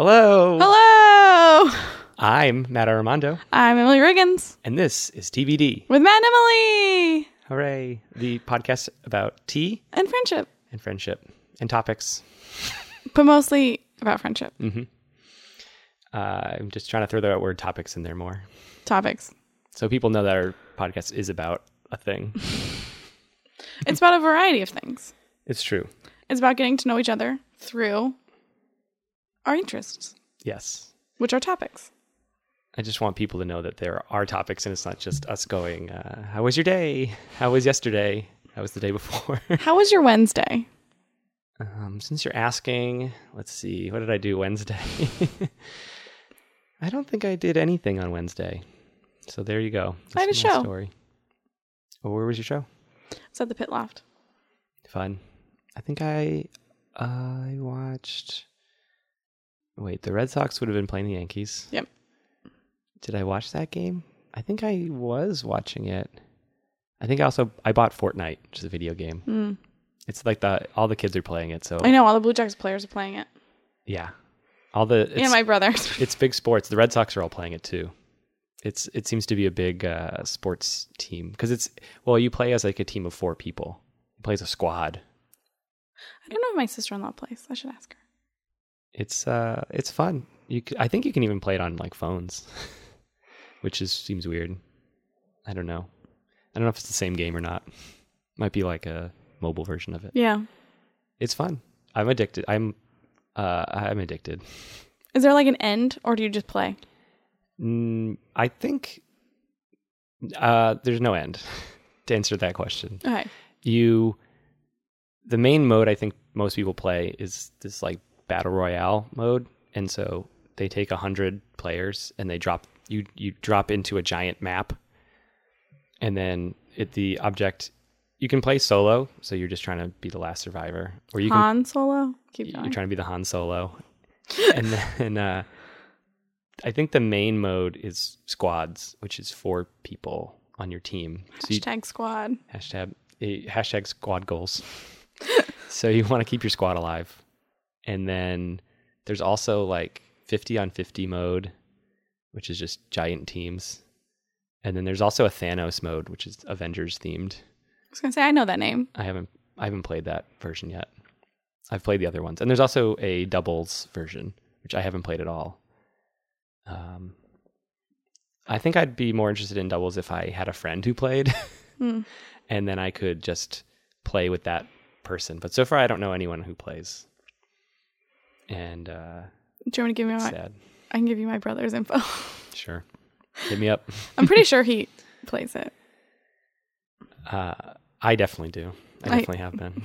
Hello. Hello! I'm Matt Armando, I'm Emily Riggins and this is TVD. with Matt and Emily Hooray! The podcast about tea and friendship, and friendship and topics. but mostly about friendship Uh, I'm just trying to throw the word topics in there more, topics. so people know that our podcast is about a thing. It's about a variety of things. it's true. It's about getting to know each other through our interests, Yes. which are topics. I just want people to know that there are topics, and it's not just us going, uh, "How was your day? How was yesterday? How was the day before?" How was your Wednesday? Um, since you're asking, let's see. What did I do Wednesday? I don't think I did anything on Wednesday. So there you go. I had a show. Story. Oh, where was your show? It's at the pit loft. Fun. I think I I watched. Wait, the Red Sox would have been playing the Yankees. Yep. Did I watch that game? I think I was watching it. I think I also I bought Fortnite, which is a video game. Mm. It's like the all the kids are playing it. So I know all the Blue Jackets players are playing it. yeah, all the it's, and my brothers. it's big sports. The Red Sox are all playing it too. It's it seems to be a big uh, sports team because it's well you play as like a team of four people. You play as a squad. I don't know if my sister in law plays. I should ask her. It's uh it's fun. You c- I think you can even play it on like phones, which is seems weird. I don't know. I don't know if it's the same game or not. Might be like a mobile version of it. Yeah. It's fun. I'm addicted. I'm uh I'm addicted. Is there like an end or do you just play? Mm, I think uh, there's no end to answer that question. Okay. You, the main mode I think most people play is this like battle royale mode, and so they take a hundred players and they drop you you drop into a giant map, and then it, the object you can play solo, so you're just trying to be the last survivor, or you can Han Solo? Keep going. you're trying to be the Han Solo, and then uh, I think the main mode is squads, which is four people on your team. So you, Hashtag squad. hashtag eh, hashtag squad goals. so you want to keep your squad alive, and then there's also like 50 on 50 mode, which is just giant teams, and then there's also a Thanos mode, which is Avengers themed. I was gonna say I know that name. I haven't I haven't played that version yet. I've played the other ones, and there's also a doubles version, which I haven't played at all. Um, I think I'd be more interested in doubles if I had a friend who played, Hmm. and then I could just play with that person. But so far, I don't know anyone who plays, and uh, Do you want to give me my? sad. I can give you my brother's info. Sure, hit me up. I'm pretty sure he plays it. Uh, I definitely do. I I- definitely have been.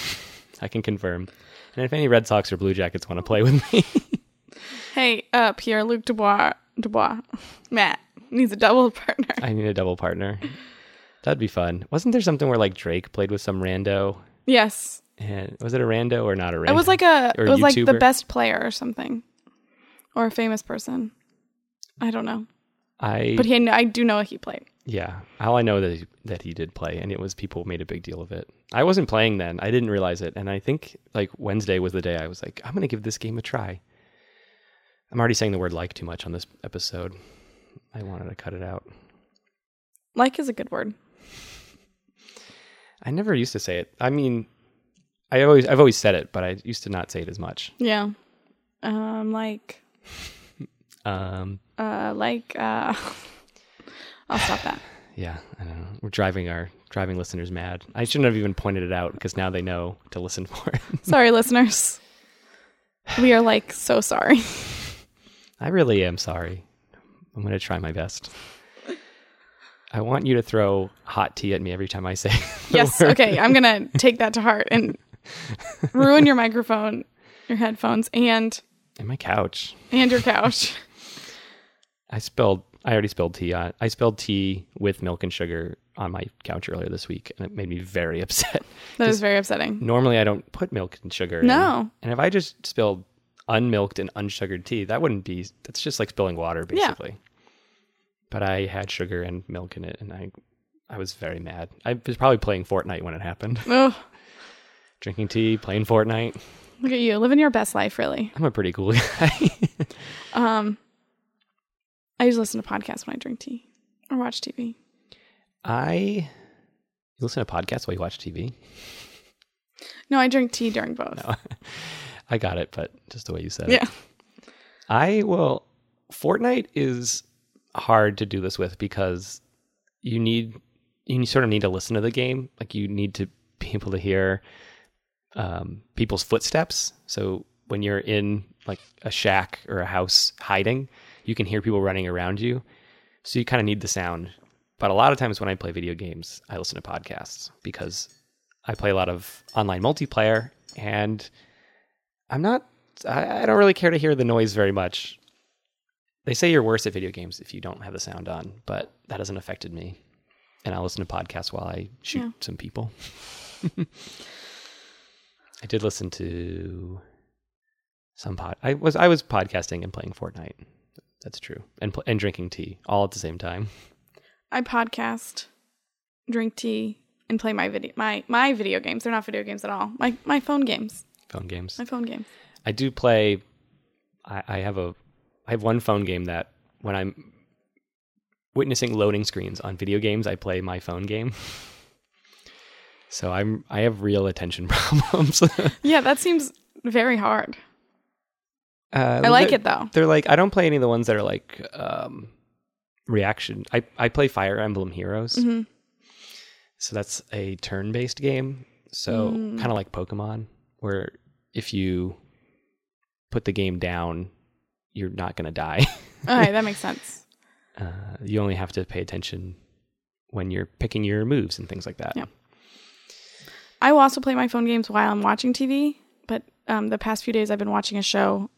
I can confirm. And if any Red Sox or Blue Jackets want to play with me. Hey, uh, Pierre Luc Dubois. Dubois. Matt needs a double partner. I need a double partner. That'd be fun. Wasn't there something where like Drake played with some rando? Yes, And was it a rando or not a rando? it was like a. Or It was like the best player or something, or a famous person. I don't know, I but he. I do know he played. yeah. All I know that he, that he did play, and it was people made a big deal of it. I wasn't playing then. I didn't realize it, and I think like Wednesday was the day I was like, I'm gonna give this game a try. I'm already saying the word like too much on this episode. I wanted to cut it out. Like is a good word. I never used to say it. I mean, I always I've always said it, but I used to not say it as much. Yeah. Um. Like. Um, Uh. Like. Uh. I'll stop that. Yeah, I don't know. We're driving our driving listeners mad. I shouldn't have even pointed it out because now they know to listen for it. Sorry, listeners. We are like so sorry. I really am sorry. I'm going to try my best. I want you to throw hot tea at me every time I say. yes. word. Okay. I'm gonna take that to heart and ruin your microphone, your headphones, and And my couch. and your couch. I spilled. I already spilled tea on. I spilled tea with milk and sugar on my couch earlier this week, and it made me very upset. That is very upsetting. Normally, I don't put milk and sugar. in. No. and if I just spilled unmilked and unsugared tea, that wouldn't be. That's just like spilling water, Yeah. basically. But I had sugar and milk in it, and I, I was very mad. I was probably playing Fortnite when it happened, Oh, drinking tea, playing Fortnite. Look at you living your best life, really. I'm a pretty cool guy. Um, I usually listen to podcasts when I drink tea or watch TV. I you listen to podcasts while you watch TV. No, I drink tea during both. No. I got it, but just the way you said Yeah. it. Yeah. I will. Fortnite is hard to do this with because you need you sort of need to listen to the game. Like you need to be able to hear um, people's footsteps. So when you're in like a shack or a house hiding, you can hear people running around you. So you kind of need the sound. But a lot of times when I play video games, I listen to podcasts because I play a lot of online multiplayer and I'm not I, I don't really care to hear the noise very much. They say you're worse at video games if you don't have the sound on, but that hasn't affected me. And I'll listen to podcasts while I shoot Yeah. some people. I did listen to some pod. I was I was podcasting and playing Fortnite. That's true, and pl- and drinking tea all at the same time. I podcast, drink tea, and play my video my my video games. They're not video games at all. My my phone games. Phone games. My phone games. I do play. I, I have a. I have one phone game that when I'm witnessing loading screens on video games, I play my phone game. So I'm. I have real attention problems. Yeah, that seems very hard. uh, I like it though. They're like I don't play any of the ones that are like um, reaction. I I play Fire Emblem Heroes. hmm So that's a turn-based game. So Mm. kind of like Pokemon, where if you put the game down, you're not going to die. All right, that makes sense. Uh, you only have to pay attention when you're picking your moves and things like that. Yeah. I will also play my phone games while I'm watching TV, but um, the past few days I've been watching a show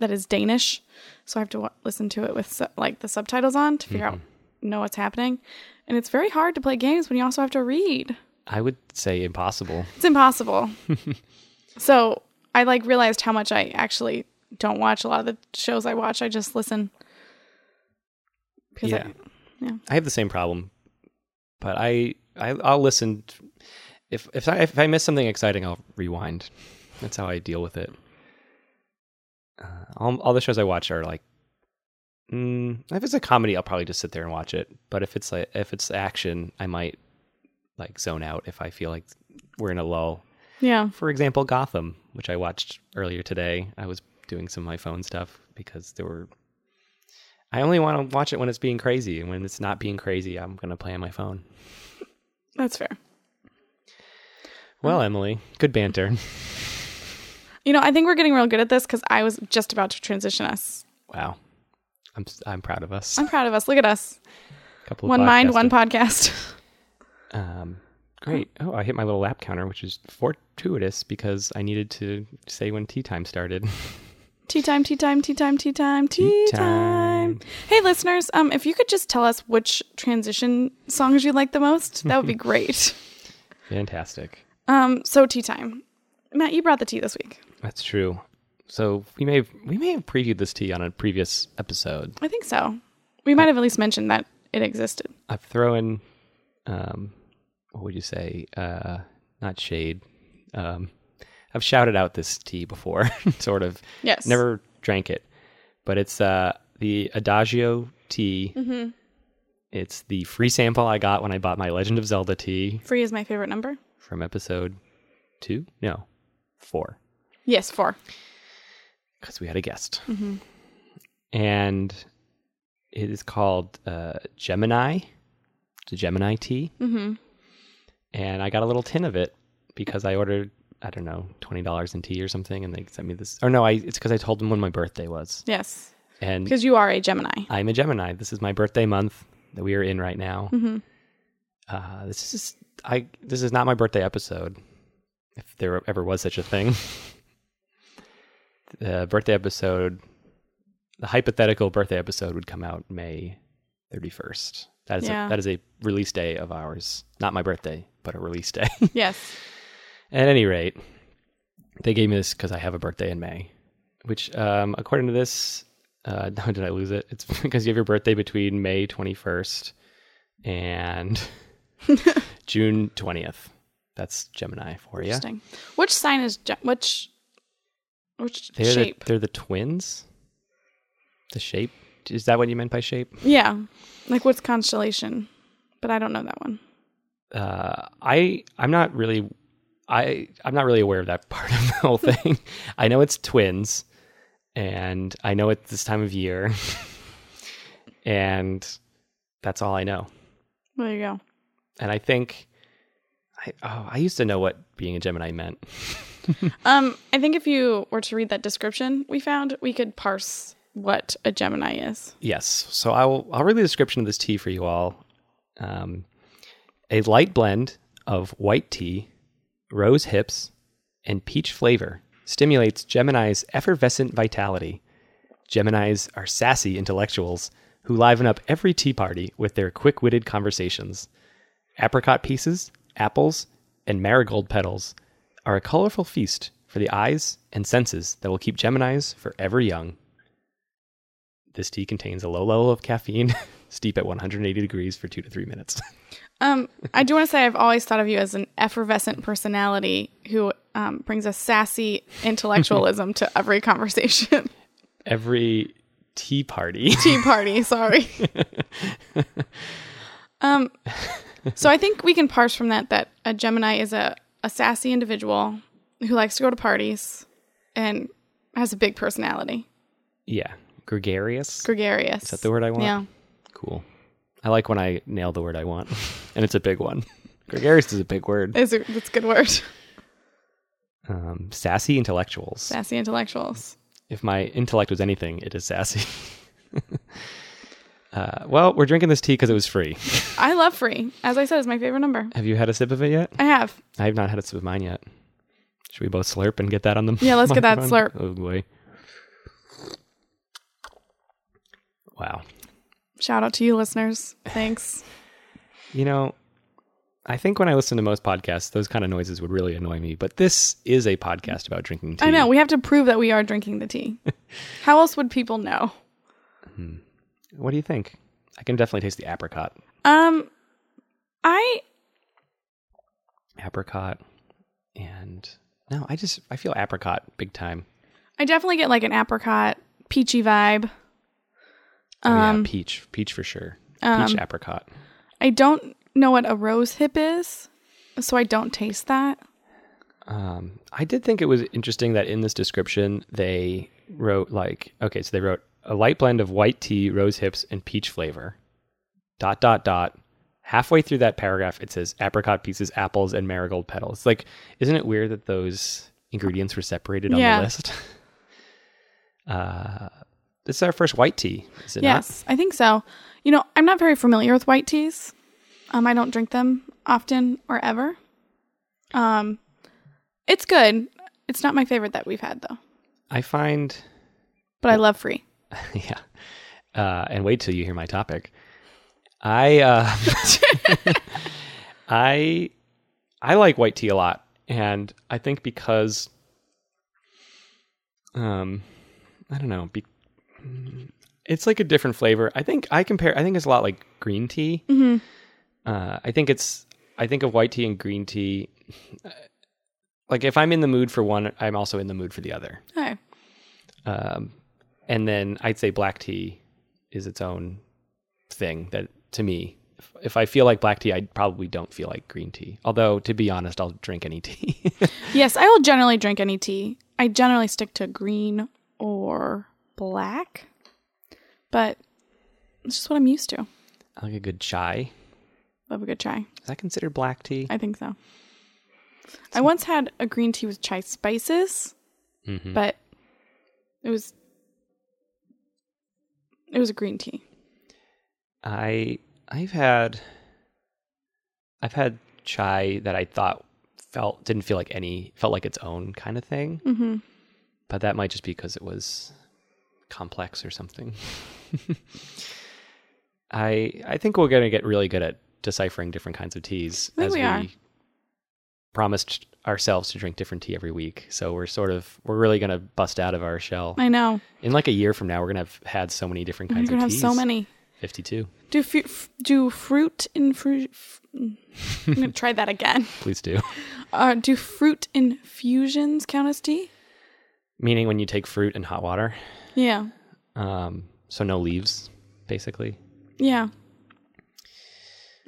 that is Danish, so I have to w- listen to it with su- like the subtitles on to figure out know what's happening. And it's very hard to play games when you also have to read. I would say impossible. It's impossible. so I like realized how much I actually don't watch a lot of the shows I watch. I just listen. Yeah. I, I have the same problem, but I, I I'll listen. t- If if I if I miss something exciting, I'll rewind. That's how I deal with it. Uh, all all the shows I watch are like, mm, if it's a comedy, I'll probably just sit there and watch it. But if it's like if it's action, I might like zone out if I feel like we're in a lull. yeah. For example, Gotham, which I watched earlier today. I was doing some of my phone stuff because there were. I only want to watch it when it's being crazy, and when it's not being crazy, I'm going to play on my phone. That's fair. Well, Emily, good banter. You know, I think we're getting real good at this because I was just about to transition us. Wow, I'm I'm proud of us. I'm proud of us. Look at us. Couple One mind, one podcast. Um, great. Oh, I hit my little lap counter, which is fortuitous because I needed to say when tea time started. tea time, tea time, tea time, tea time, tea time. Hey, listeners, um, if you could just tell us which transition songs you like the most, that would be great. Fantastic. Um, so tea time. Matt, you brought the tea this week. That's true. So we may have we may have previewed this tea on a previous episode. I think so. We might have at least mentioned that it existed. I've thrown, um, what would you say? Uh, not shade. Um, I've shouted out this tea before, sort of. Yes. Never drank it, but it's uh, the Adagio tea. Mm-hmm. It's the free sample I got when I bought my Legend of Zelda tea Free is my favorite number. From episode two. No, four, Yes, four. because we had a guest, Mm-hmm. and it is called uh, Gemini. It's a Gemini tea. Mm-hmm. and I got a little tin of it because I ordered I don't know twenty dollars in tea or something, and they sent me this. Or no, I it's because I told them when my birthday was, Yes, and because you are a Gemini. I'm a Gemini. This is my birthday month that we are in right now. Mm-hmm. Uh, this is I this is not my birthday episode, if there ever was such a thing. the birthday episode, the hypothetical birthday episode would come out May thirty first. That is Yeah. a, that is a release day of ours, not my birthday, but a release day. Yes. At any rate, they gave me this because I have a birthday in May, which, um, according to this, uh, did I lose it? It's because you have your birthday between May 21st and June 20th. That's Gemini for you. Interesting. Which sign is Ge- which Which They're shape? The, they're the twins. The shape. Is that what you meant by shape? yeah. Like what's constellation? But I don't know that one. Uh, I I'm not really I I'm not really aware of that part of the whole thing. I know it's twins, and I know it's this time of year, and that's all I know. There you go. And I think I oh I used to know what being a Gemini meant. Um, I think if you were to read that description we found, we could parse what a Gemini is. Yes. So I'll I'll read the description of this tea for you all. Um, a light blend of white tea, rose hips, and peach flavor stimulates Gemini's effervescent vitality. Geminis are sassy intellectuals who liven up every tea party with their quick-witted conversations. Apricot pieces, apples, and marigold petals are a colorful feast for the eyes and senses that will keep Geminis forever young. This tea contains a low level of caffeine. Steep at 180 degrees for two to three minutes. Um, I do want to say I've always thought of you as an effervescent personality who um, brings a sassy intellectualism to every conversation. Every tea party. Tea party, sorry. um, so I think we can parse from that that a Gemini is a, a sassy individual who likes to go to parties and has a big personality. yeah. Gregarious. Gregarious. Is that the word I want? Yeah. Cool. I like when I nail the word I want, and it's a big one. Gregarious is a big word. It's a, that's a good word. Um, sassy intellectuals. Sassy intellectuals. If my intellect was anything, it is sassy. uh, well, we're drinking this tea because it was free. I love free. As I said, it's my favorite number. Have you had a sip of it yet? I have. I have not had a sip of mine yet. Should we both slurp and get that on the Yeah, let's get that microphone? slurp. Oh boy. Wow. Shout out to you, listeners. Thanks. You know, I think when I listen to most podcasts, those kind of noises would really annoy me. But this is a podcast about drinking tea. I know. We have to prove that we are drinking the tea. How else would people know? What do you think? I can definitely taste the apricot. Um, I Apricot and no, I just I feel apricot big time. I definitely get like an apricot peachy vibe. Oh Um, yeah, peach, peach for sure. Peach um, apricot. I don't know what a rose hip is, so I don't taste that. Um, I did think it was interesting that in this description they wrote like okay, so they wrote a light blend of white tea, rose hips, and peach flavor. Dot dot dot. Halfway through that paragraph, it says apricot pieces, apples, and marigold petals. Like, isn't it weird that those ingredients were separated on Yeah. the list? uh, this is our first white tea, is it Yes, I think so. You know, I'm not very familiar with white teas. Um, I don't drink them often or ever. Um, it's good. It's not my favorite that we've had though. I find but I love free. yeah. Uh, and wait till you hear my topic. I uh, I I like white tea a lot, and I think because um I don't know, be, it's like a different flavor. I think I compare. I think it's a lot like green tea. Mhm. Uh, I think it's. I think of white tea and green tea. uh, Like if I'm in the mood for one, I'm also in the mood for the other. Okay. Um, and then I'd say black tea is its own thing that to me, if, if I feel like black tea, I probably don't feel like green tea. Although to be honest, I'll drink any tea. Yes, I will generally drink any tea. I generally stick to green or black, but it's just what I'm used to. I like a good chai. Love a good chai. Is that considered black tea? I think so. I once had a green tea with chai spices, Mhm. but it was it was a green tea. I I've had I've had chai that I thought felt didn't feel like any felt like its own kind of thing, Mm-hmm. but that might just be because it was complex or something. I I think we're gonna get really good at deciphering different kinds of teas as we we. Promised ourselves to drink different tea every week. So we're sort of we're really gonna bust out of our shell. I know. In like a year from now, we're gonna have had so many different kinds kinds gonna of have so many. Fifty-two. Do fu- f- do fruit in fruit? I'm gonna try that again. Please do. Uh, do fruit infusions count as tea? Meaning when you take fruit and hot water. Yeah. Um, so no leaves, basically. Yeah.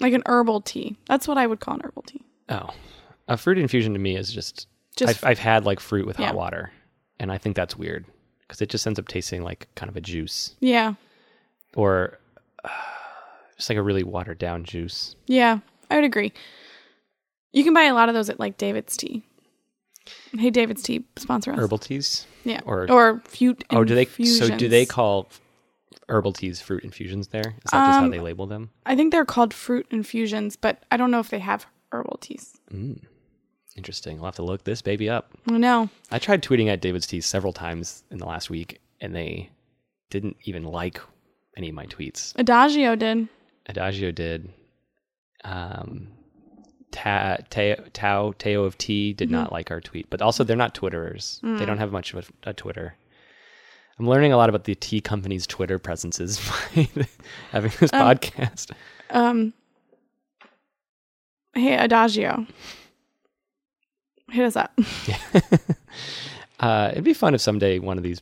Like an herbal tea. That's what I would call an herbal tea. Oh, a fruit infusion to me is just. Just I've, I've had like fruit with Yeah. hot water, and I think that's weird because it just ends up tasting like kind of a juice yeah. or uh, just like a really watered down juice. Yeah. I would agree. You can buy a lot of those at like David's Tea. Hey David's Tea, sponsor us. Herbal teas. Yeah. or- or fruit Oh, do they? So do they call herbal teas fruit infusions? There is that just how Um, they label them? I think they're called fruit infusions, but I don't know if they have herbal teas. Mm. Interesting. We'll have to look this baby up. I know. I tried tweeting at David's Tea several times in the last week, and they didn't even like any of my tweets. Adagio did. Adagio did. Um, Ta- Tao, Tao, Tao of Tea did not like our tweet, but also they're not Twitterers. They don't have much of a, a Twitter. I'm learning a lot about the tea company's Twitter presences by having this podcast. Um Hey Adagio. Hit us up. Uh, it'd be fun if someday one of these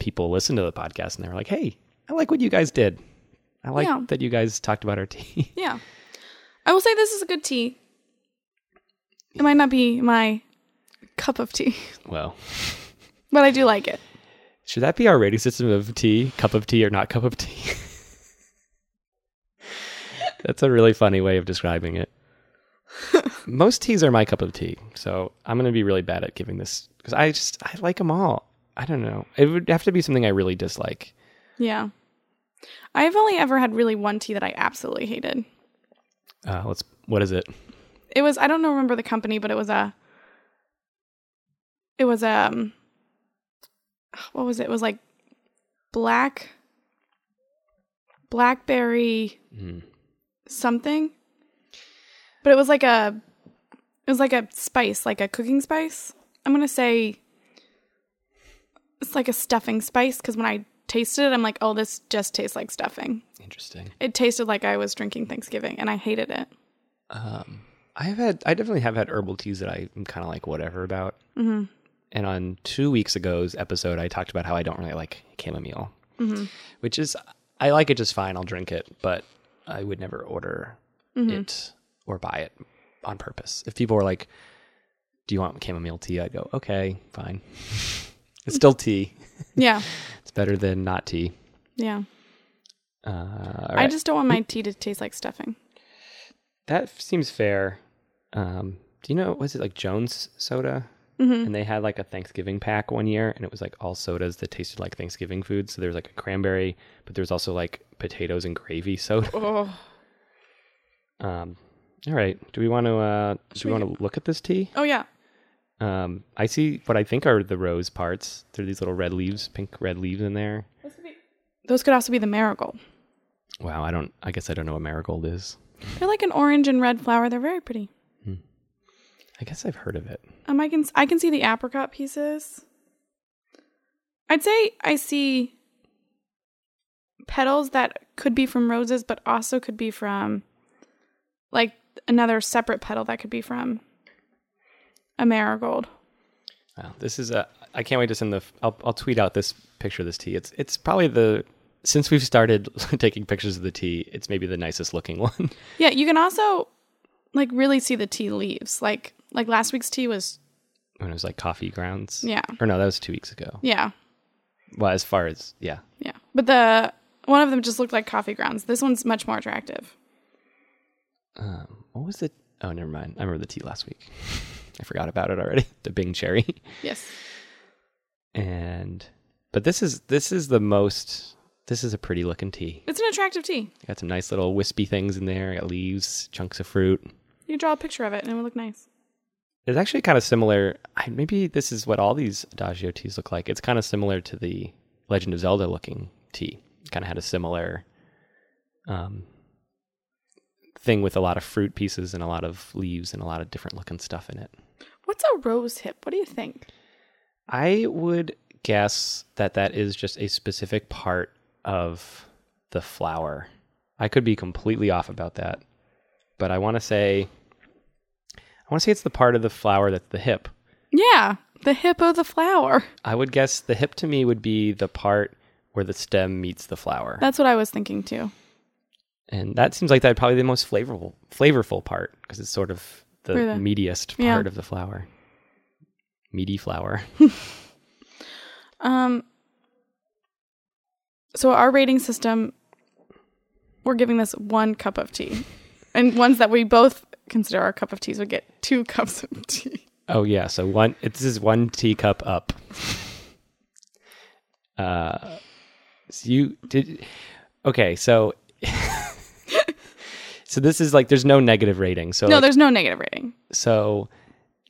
people listened to the podcast and they were like, "Hey, I like what you guys did. I like Yeah. that you guys talked about our tea." Yeah. I will say this is a good tea. It might not be my cup of tea, well, but I do like it. should that be our rating system of tea? Cup of tea or not cup of tea? That's a really funny way of describing it. Most teas are my cup of tea, so I'm going to be really bad at giving this because I just I like them all. I don't know. It would have to be something I really dislike. Yeah. I've only ever had really one tea that I absolutely hated. Uh, let's. What is it? It was I don't know remember the company, but it was a it was um what was it? It was like black blackberry Mm. something. But it was like a it was like a spice, like a cooking spice. I'm going to say it's like a stuffing spice cuz when I tasted it I'm like, "Oh, this just tastes like stuffing." Interesting. It tasted like I was drinking Thanksgiving and I hated it. Um, I have had, I definitely have had herbal teas that I'm kind of like whatever about. Mm-hmm. And on two weeks ago's episode, I talked about how I don't really like chamomile, mm-hmm. which is I like it just fine. I'll drink it, but I would never order it or buy it on purpose. If people were like, "Do you want chamomile tea?" I'd go, "Okay, fine." it's still tea. Yeah. It's better than not tea. Yeah. Uh, all I right. just don't want my tea to taste like stuffing. That seems fair. Um, do you know was it like Jones Soda? Mm-hmm. And they had like a Thanksgiving pack one year, and it was like all sodas that tasted like Thanksgiving food. So there was like a cranberry, but there was also like potatoes and gravy soda. Oh. Um, all right, do we want to uh, do we we want to look at this tea? Oh yeah. Um, I see what I think are the rose parts. There are these little red leaves, pink red leaves in there. Those could also be the marigold. Wow, I don't. I guess I don't know what marigold is. They're like an orange and red flower. They're very pretty. I guess I've heard of it. Um, I can I can see the apricot pieces. I'd say I see petals that could be from roses, but also could be from like another separate petal that could be from a marigold. Wow, this is a. I can't wait to send the. I'll I'll tweet out this picture of this tea. It's it's probably the since we've started taking pictures of the tea. It's maybe the nicest looking one. Yeah, you can also like really see the tea leaves. Like like last week's tea was when it was like coffee grounds. yeah Or no, that was two weeks ago. yeah Well, as far as yeah, yeah, but the one of them just looked like coffee grounds. This one's much more attractive. um, what was it? Oh, never mind. I remember the tea last week. I forgot about it already. The Bing cherry, Yes. and but this is this is the most. This is a pretty looking tea. It's an attractive tea. Got some nice little wispy things in there. Got leaves, chunks of fruit. You draw a picture of it and it would look nice. It's actually kind of similar. I, maybe this is what all these Adagio teas look like. It's kind of similar to the Legend of Zelda looking tea. Kind of had a similar um, thing with a lot of fruit pieces and a lot of leaves and a lot of different looking stuff in it. What's a rose hip? What do you think? I would guess that that is just a specific part of the flower. I could be completely off about that, but I want to say I want to say it's the part of the flower that's the hip. Yeah. The hip of the flower. I would guess the hip to me would be the part where the stem meets the flower. That's what I was thinking too. And that seems like that probably the most flavorful flavorful part because it's sort of the, the- meatiest yeah. part of the flower Meaty flower Um. So our rating system, we're giving this one cup of tea, and ones that we both consider our cup of teas would get two cups of tea. Oh yeah, so one it, this is one teacup up. Uh, so you did okay. So so this is like there's no negative rating. So No, like, there's no negative rating. so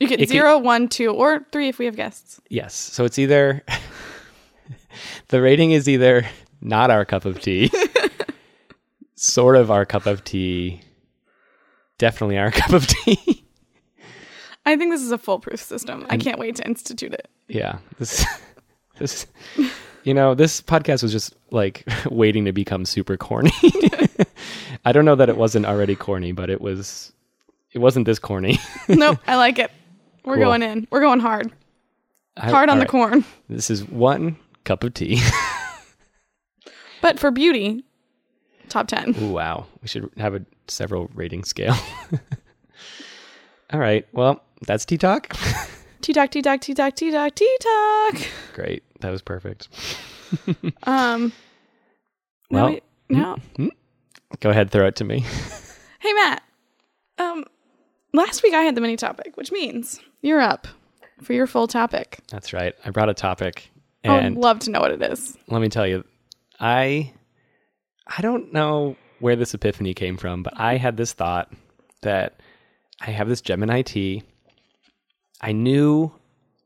You get zero, one, two, or three if we have guests. yes, so it's either the rating is either not our cup of tea, sort of our cup of tea, definitely our cup of tea. I think this is a foolproof system. I can't wait to institute it. yeah this this you know this podcast was just like waiting to become super corny i don't know that it wasn't already corny but it was it wasn't this corny nope, I like it. We're Cool. going in. We're going hard. I- Hard on all the corn. this is one cup of tea But for beauty, top 10. Ooh, wow we should have a several rating scale all right well that's tea talk Tea talk, tea talk, tea talk, tea talk, tea talk. great that was perfect Um, Well, no, no. Go ahead throw it to me Hey, Matt. Um, last week I had the mini topic, which means you're up for your full topic. that's right i brought a topic I and would love to know what it is. let me tell you, I I don't know where this epiphany came from, but I had this thought that I have this Gemini tea. I knew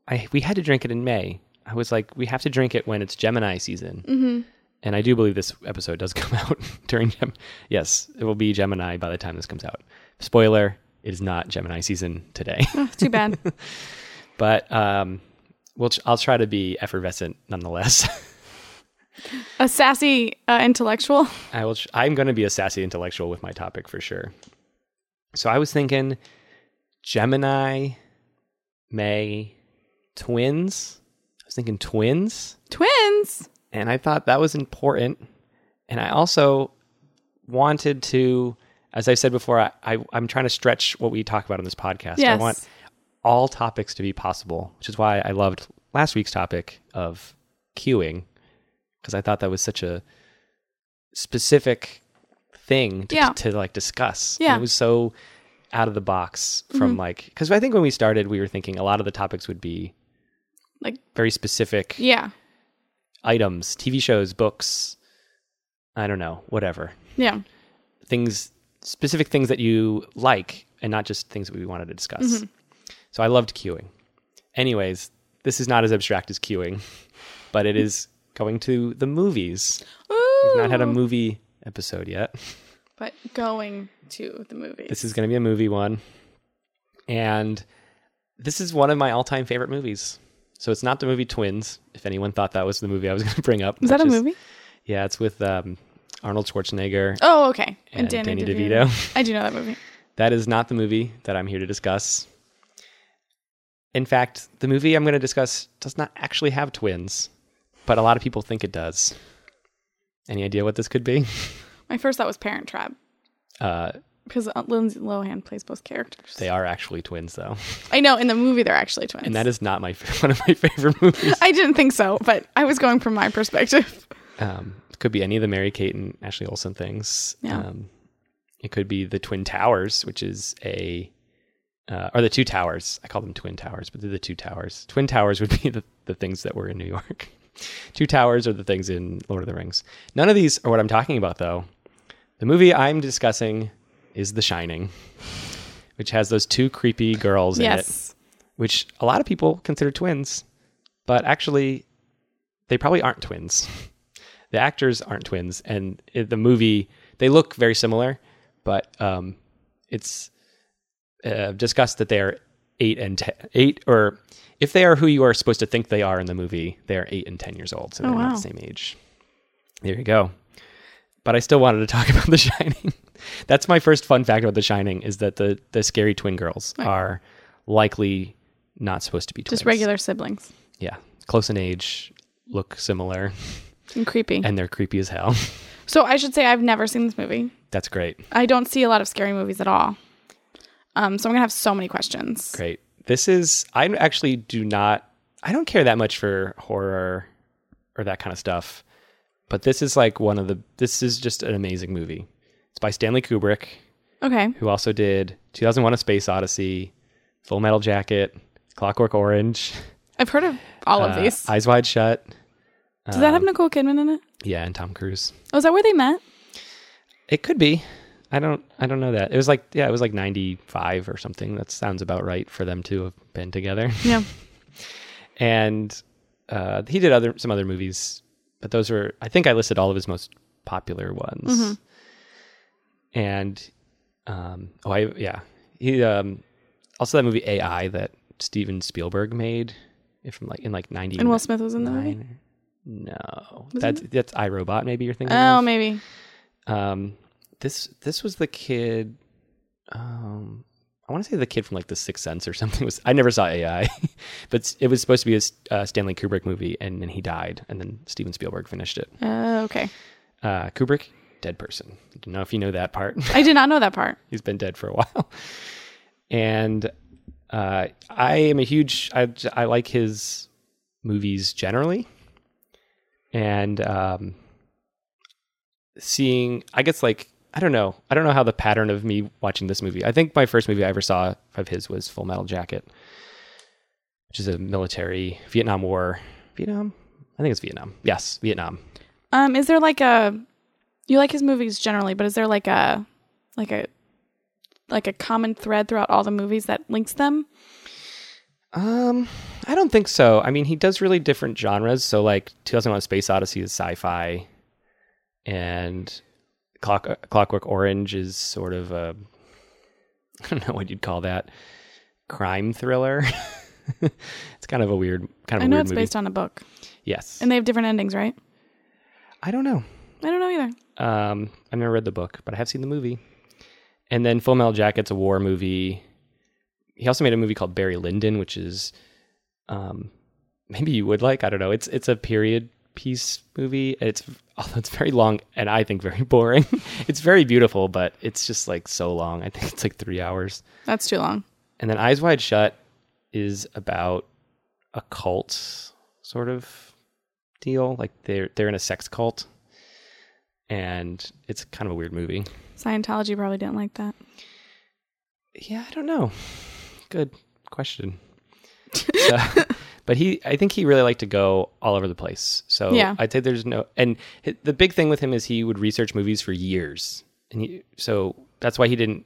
I we had to drink it in May. I was like, we have to drink it when it's Gemini season. Mm-hmm. And I do believe this episode does come out during Gem. Yes, it will be Gemini by the time this comes out. Spoiler: it is not Gemini season today. Oh, too bad. but um, we'll I'll try to be effervescent nonetheless. A sassy uh, intellectual. I will. I'm going to be a sassy intellectual with my topic for sure. So I was thinking, Gemini, May, twins. I was thinking twins, Twins. And I thought that was important. And I also wanted to, as I said before, I, I I'm trying to stretch what we talk about on this podcast. I want all topics to be possible, which is why I loved last week's topic of queuing because I thought that was such a specific thing to, Yeah. to, like discuss. And Yeah. it was so out of the box from mm-hmm. like because I think when we started, we were thinking a lot of the topics would be Like, very specific yeah. Items, TV shows, books. I don't know, whatever Yeah. things, specific things that you like, and not just things that we wanted to discuss. Mm-hmm. So I loved queuing. Anyways, this is not as abstract as queuing, but it is going to the movies. We've not had a movie episode yet. But going to the movies. This is going to be a movie one. And this is one of my all time favorite movies. So it's not the movie Twins, if anyone thought that was the movie I was going to bring up. Is that a is- movie? Yeah, it's with um, Arnold Schwarzenegger Oh, okay. and, Danny, DeVito. I do know that movie. That is not the movie that I'm here to discuss. In fact, the movie I'm going to discuss does not actually have twins, but a lot of people think it does. Any idea what this could be? My first thought was Parent Trap Uh, because Lindsay Lohan plays both characters. they are actually twins, though, I know in the movie they're actually twins. and that is not my one of my favorite movies. I didn't think so, but I was going from my perspective. Um, it could be any of the Mary Kate and Ashley Olsen things. Yeah. Um, it could be the Twin Towers, which is a uh, or the two towers. I call them twin towers, but they're the two towers. Twin towers would be the, the things that were in New York. two towers are the things in Lord of the Rings. None of these are what I'm talking about, though. The movie I'm discussing is The Shining, which has those two creepy girls in it, which a lot of people consider twins, but actually, they probably aren't twins. The actors aren't twins, and the movie they look very similar, but um, it's uh, discussed that they are eight and te- eight, or if they are who you are supposed to think they are in the movie, they are eight and ten years old, so they're not the same age. There you go. But I still wanted to talk about The Shining. That's my first fun fact about The Shining is that the the scary twin girls Right. are likely not supposed to be twins. Just regular siblings. Yeah, close in age, look similar, And creepy. and they're creepy as hell. so I should say I've never seen this movie. That's great. I don't see a lot of scary movies at all. Um, so I'm gonna have so many questions. Great. This is I actually do not I don't care that much for horror or that kind of stuff. But this is like one of the this is just an amazing movie. It's by Stanley Kubrick, Okay. who also did 2001 A Space Odyssey, Full Metal Jacket, Clockwork Orange, I've heard of all of uh, these. Eyes Wide Shut. Does that have Nicole Kidman in it? Yeah, and Tom Cruise. Oh, is that where they met? It could be. I don't I don't know that. It was like yeah, it was like 95 or something. That sounds about right for them to have been together. Yeah. and uh, he did other some other movies, but those were I think I listed all of his most popular ones. And um, oh, I yeah, he um, also that movie AI that Steven Spielberg made, if I'm like in like ninety. And Will Smith was in the movie. No, that's that's iRobot. Maybe you're thinking. Oh, of. maybe. Um, this this was the kid. Um, I want to say the kid from like The Sixth Sense or something. Was I never saw AI, but it was supposed to be a uh, Stanley Kubrick movie, and then he died, and then Steven Spielberg finished it. Uh, okay. Uh, Kubrick, dead person. I don't know if you know that part. I did not know that part. He's been dead for a while, and uh, I am a huge. I I like his movies generally, and um, seeing. I guess like I don't know. I don't know how the pattern of me watching this movie. I think my first movie I ever saw of his was Full Metal Jacket, which is a military Vietnam War. Vietnam. I think it's Vietnam. Yes, Vietnam. Um, is there like a you like his movies generally, but is there like a like a like a common thread throughout all the movies that links them? Um, I don't think so. I mean, he does really different genres. So, like 2001: Space Odyssey is sci-fi, and Clock Clockwork Orange is sort of a I don't know what you'd call that crime thriller. it's kind of a weird kind of I know it's movie. based on a book, yes, and they have different endings, right? I don't know. I don't know either. Um, I've never read the book, but I have seen the movie. And then Full Metal Jacket's a war movie. He also made a movie called Barry Lyndon, which is, um, maybe you would like. I don't know. It's it's a period piece movie. It's although it's very long and I think very boring. it's very beautiful, but it's just like so long. I think it's like three hours. That's too long. And then Eyes Wide Shut is about a cult sort of deal. Like they're they're in a sex cult, and it's kind of a weird movie. Scientology probably didn't like that. Yeah, I don't know. Good question. But he, I think he really liked to go all over the place. So Yeah. I'd say there's no, and the big thing with him is he would research movies for years, and he, so that's why he didn't.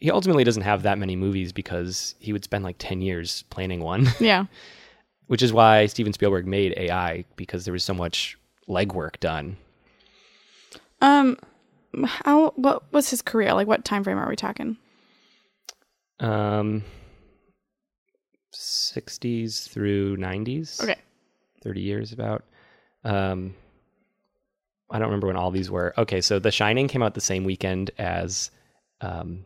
He ultimately doesn't have that many movies because he would spend like ten years planning one. Yeah. which is why Steven Spielberg made AI because there was so much legwork done. Um, how what was his career like? What time frame are we talking? Um, 60s through 90s. Okay. 30 years about. Um, I don't remember when all these were. Okay, so The Shining came out the same weekend as um,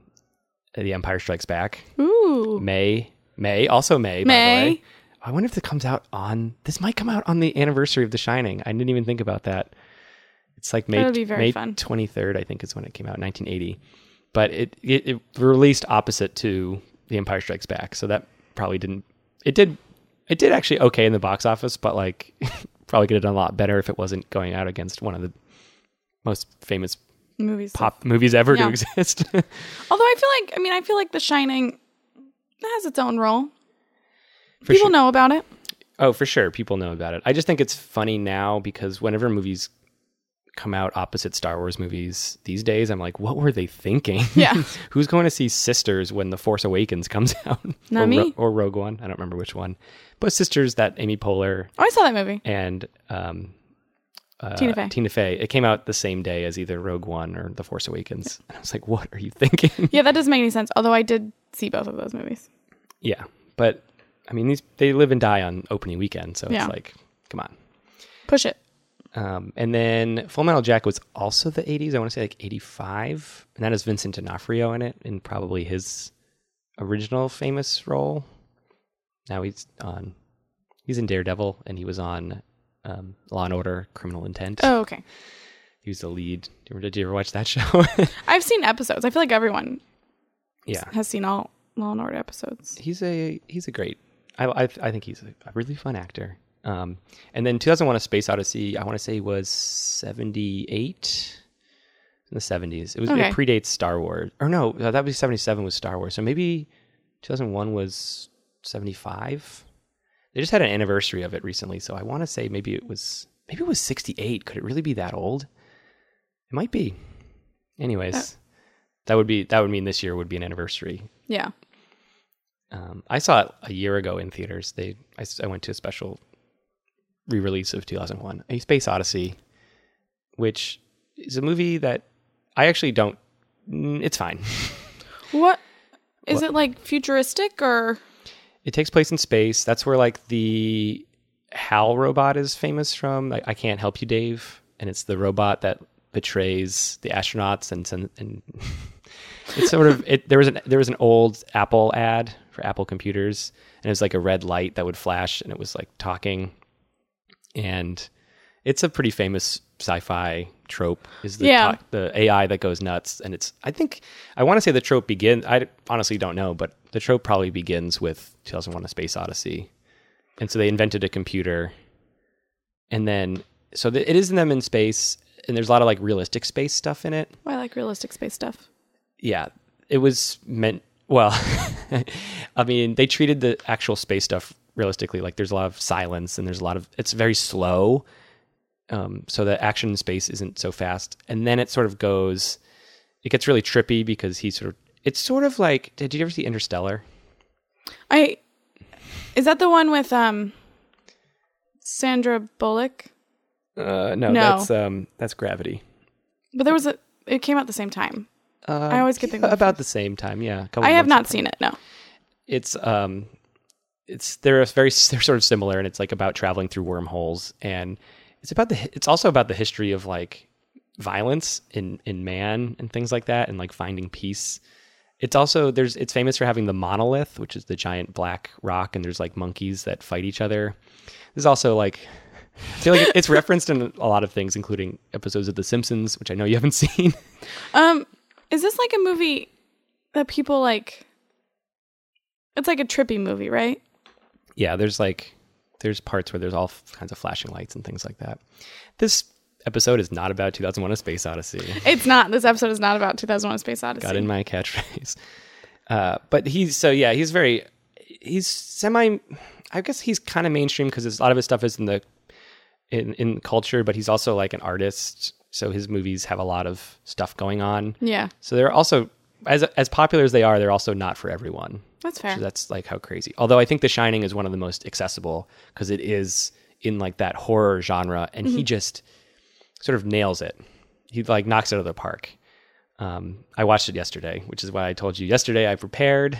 The Empire Strikes Back. Ooh, May, May, also May, by May. the way. I wonder if it comes out on. This might come out on the anniversary of The Shining. I didn't even think about that. It's like May, May fun. 23rd, I think, is when it came out, 1980. But it, it it released opposite to The Empire Strikes Back, so that probably didn't. It did. It did actually okay in the box office, but like probably could have done a lot better if it wasn't going out against one of the most famous movies. pop movies ever to exist. Although I feel like, I mean, I feel like The Shining has its own role. For People sure. know about it. Oh, for sure. People know about it. I just think it's funny now because whenever movies come out opposite Star Wars movies these days, I'm like, what were they thinking? Yeah. Who's going to see Sisters when The Force Awakens comes out? Not or, me. or Rogue One. I don't remember which one. But Sisters, that Amy Poehler Oh, I saw that movie. and um, uh, Tina Fey. Tina Fey. It came out the same day as either Rogue One or The Force Awakens. And I was like, what are you thinking? Yeah, that doesn't make any sense. Although I did see both of those movies. yeah. But I mean, these they live and die on opening weekend. So Yeah. it's like, come on. Push it. Um, and then Full Metal Jacket was also the 80s. I want to say like 85. And that has Vincent D'Onofrio in it in probably his original famous role. Now he's on. He's in Daredevil, and he was on um, Law and Order: Criminal Intent. Oh, okay. He was the lead. Did you ever, you ever watch that show? I've seen episodes. I feel like everyone yeah, has seen all Law and Order episodes. he's a he's a great. I I, I think he's a, a really fun actor. Um, and then 2001: A Space Odyssey. I want to say was 78 in the 70s. It was Okay. it predates Star Wars. Or no, uh, that was 77 was Star Wars. So maybe 2001 was 75. They just had an anniversary of it recently, so I want to say maybe it was maybe it was 68. Could it really be that old? It might be. Anyways, Uh, that would be that would mean this year would be an anniversary. Yeah. Um, I saw it a year ago in theaters. They I went to a special re-release of 2001, A Space Odyssey, which is a movie that I actually don't. It's fine. What is it like futuristic or It takes place in space. That's where like the HAL robot is famous from. Like, I can't help you, Dave, and it's the robot that betrays the astronauts and send, and it's sort of it. There was an there was an old Apple ad for Apple computers, and it was like a red light that would flash, and it was like talking, and it's a pretty famous sci-fi trope. Is the Yeah. the AI that goes nuts, and it's I think I want to say the trope begins. I honestly don't know, but the trope probably begins with 2001: A Space Odyssey, and so they invented a computer, and then so the, it is in them in space, and there's a lot of like realistic space stuff in it I like realistic space stuff. yeah, it was meant well. I mean, they treated the actual space stuff realistically. Like there's a lot of silence and there's a lot of it's very slow. Um, so the action space isn't so fast, and then it sort of goes. It gets really trippy because he sort of. It's sort of like. Did you ever see Interstellar? I is that the one with um Sandra Bullock? Uh, no, No. that's um, that's Gravity. But there was a it came out the same time. Uh, I always get yeah, about the same time. Yeah, I have not seen it. No. it's um it's they're very they're sort of similar and it's like about traveling through wormholes and it's about the it's also about the history of like violence in in man and things like that and like finding peace. It's also there's it's famous for having the monolith which is the giant black rock and there's like monkeys that fight each other. There's also like I feel like it's referenced in a lot of things including episodes of the simpsons which i know you haven't seen. Um is this like a movie that people like It's like a trippy movie, right? Yeah, there's like there's parts where there's all kinds of flashing lights and things like that. This episode is not about 2001: A Space Odyssey. It's not. This episode is not about 2001: A Space Odyssey. Got in my catchphrase. Uh, but he's so yeah, he's very he's semi. I guess he's kind of mainstream because a lot of his stuff is in the in in culture, but he's also like an artist. So his movies have a lot of stuff going on. Yeah, So they're also as as popular as they are, they're also not for everyone. That's fair. So that's like how crazy. Although I think The Shining is one of the most accessible because it is in like that horror genre, and he just sort of nails it. He like knocks it out of the park. Um, I watched it yesterday, which is why I told you yesterday I prepared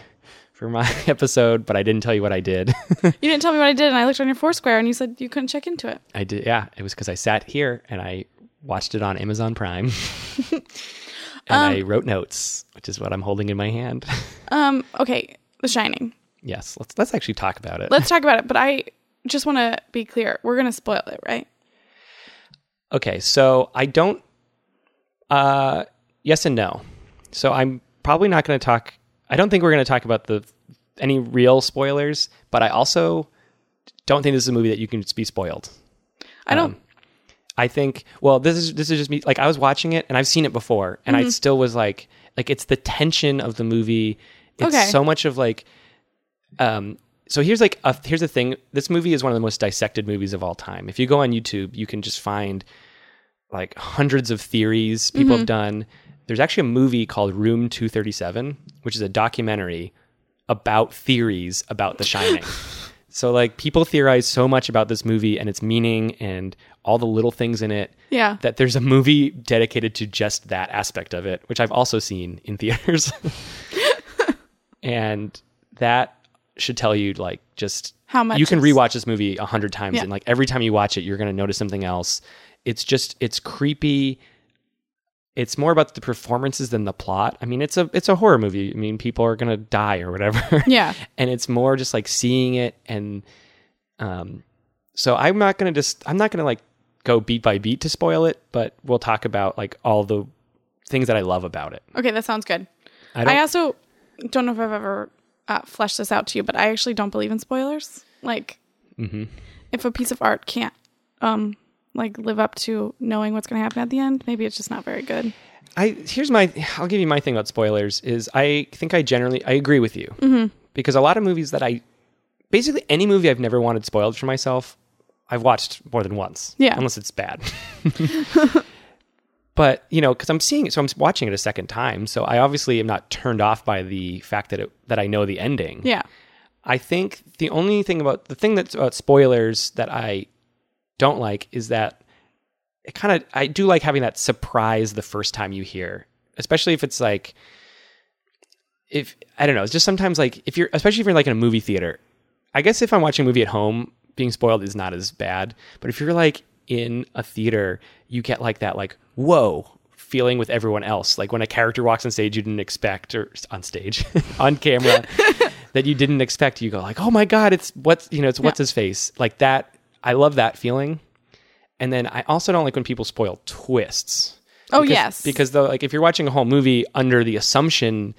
for my episode, but I didn't tell you what I did. you didn't tell me what I did, and I looked on your Foursquare, and you said you couldn't check into it. I did, yeah. It was because I sat here and I watched it on Amazon Prime, and I wrote notes, which is what I'm holding in my hand. Um. Okay, The Shining. yes, let's let's actually talk about it. Let's talk about it. But I just want to be clear. We're gonna spoil it, right? Okay, so I don't. Uh, yes and no. So I'm probably not going to talk. I don't think we're going to talk about the any real spoilers, but I also don't think this is a movie that you can just be spoiled. I don't. Um, I think. Well, this is this is just me. Like I was watching it and I've seen it before, and Mm-hmm. I still was like, like it's the tension of the movie. It's Okay. so much of like. Um. So here's like a, here's the thing. This movie is one of the most dissected movies of all time. If you go on YouTube, you can just find like hundreds of theories people have done. There's actually a movie called Room 237, which is a documentary about theories about The Shining. so like people theorize so much about this movie and its meaning and all the little things in it yeah. that there's a movie dedicated to just that aspect of it, which I've also seen in theaters. and that should tell you like just How much you can is- rewatch this movie a hundred times Yeah. and like every time you watch it you're going to notice something else it's just it's creepy it's more about the performances than the plot. I mean, it's a it's a horror movie. I mean, people are gonna die or whatever. Yeah. and it's more just like seeing it and um so i'm not gonna just i'm not gonna like go beat by beat to spoil it but we'll talk about like all the things that i love about it Okay, that sounds good. i I, also don't know if I've ever uh, fleshed this out to you, but I actually don't believe in spoilers. Like, Mm-hmm. if a piece of art can't, um, like live up to knowing what's going to happen at the end, maybe it's just not very good. i here's my i'll give you my thing about spoilers is i think i generally i agree with you mm-hmm. because a lot of movies that i basically any movie i've never wanted spoiled for myself i've watched more than once Yeah. unless it's bad but you know because i'm seeing it so i'm watching it a second time so i obviously am not turned off by the fact that it that i know the ending Yeah. I think the only thing about the thing that's about spoilers that I don't like is that it kind of I do like having that surprise the first time you hear, especially if it's like if I don't know, it's just sometimes like if you're especially if you're like in a movie theater. I guess if I'm watching a movie at home, being spoiled is not as bad, but if you're like in a theater, you get like that like whoa feeling with everyone else. Like when a character walks on stage you didn't expect or on stage on camera that you didn't expect you go like oh my god it's what's you know it's what's his face. Like that i love that feeling. And then i also don't like when people spoil twists. Oh, Because- yes. because though like if you're watching a whole movie under the assumption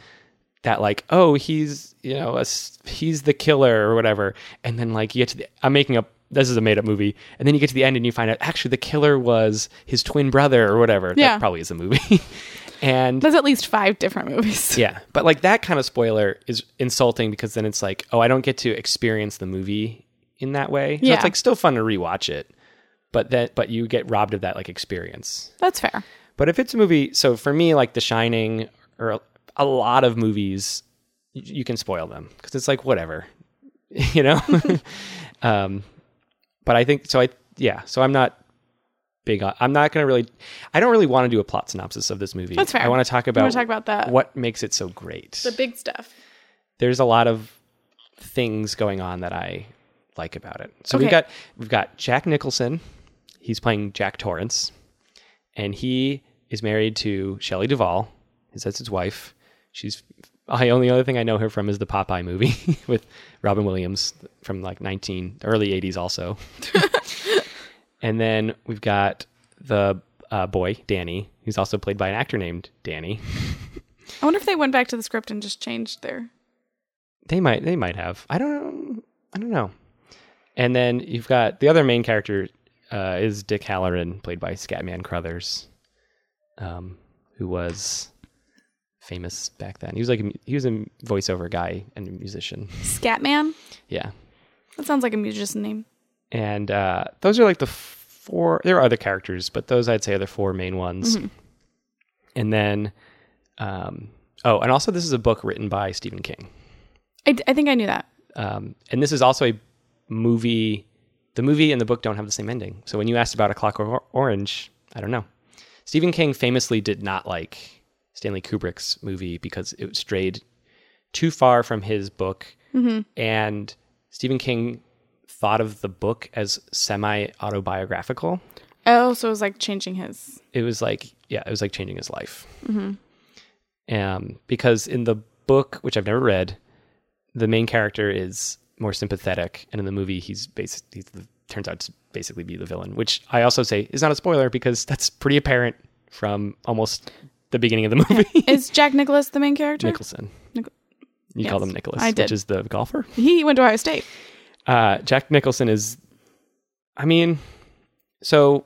that like oh he's you know a he's the killer or whatever and then like you get to the i'm making up this is a made up movie and then you get to the end and you find out actually the killer was his twin brother or whatever Yeah. that probably is a movie and There's at least five different movies. yeah, but like that kind of spoiler is insulting because then it's like, oh, I don't get to experience the movie in that way. So Yeah. it's like still fun to rewatch it, but that but you get robbed of that like experience. That's fair. But if it's a movie, so for me, like The Shining or a, a lot of movies, you, you can spoil them because it's like whatever, you know. um, but I think so. I yeah. So I'm not big on. I'm not going to really. I don't really want to do a plot synopsis of this movie. That's fair. I want to talk about talk about that. what makes it so great. The big stuff. There's a lot of things going on that I like about it. So we've Okay. got we've got Jack Nicholson. He's playing Jack Torrance, and he is married to Shelley Duvall. That's his wife. She's I only other thing I know her from is the Popeye movie with Robin Williams from like 19 early 80s also. and then we've got the uh, boy Danny, who's also played by an actor named Danny. I wonder if they went back to the script and just changed their. They might. They might have. I don't. I don't know. And then you've got the other main character uh, is Dick Hallorann, played by Scatman Crothers, um, who was famous back then. He was like a, he was a voiceover guy and a musician. Scatman? Yeah. That sounds like a musician name. And uh, those are like the four. There are other characters, but those I'd say are the four main ones. And then, um, oh, and also this is a book written by Stephen King. I, I think I knew that. um, and this is also a movie. The movie and the book don't have the same ending. So when you asked about a Clockwork Orange, I don't know. Stephen King famously did not like Stanley Kubrick's movie because it strayed too far from his book, and Stephen King thought of the book as semi autobiographical. Oh, so it was like changing his. It was like, yeah, it was like changing his life. Um, because in the book, which I've never read, the main character is more sympathetic, and in the movie, he's basically he's the, turns out to basically be the villain. Which I also say is not a spoiler because that's pretty apparent from almost the beginning of the movie. Is Jack Nicholas the main character? Nicholson. Nic- you call Yes, him Nicholas, I which is the golfer. He went to Ohio State. Uh, Jack Nicholson is, I mean, so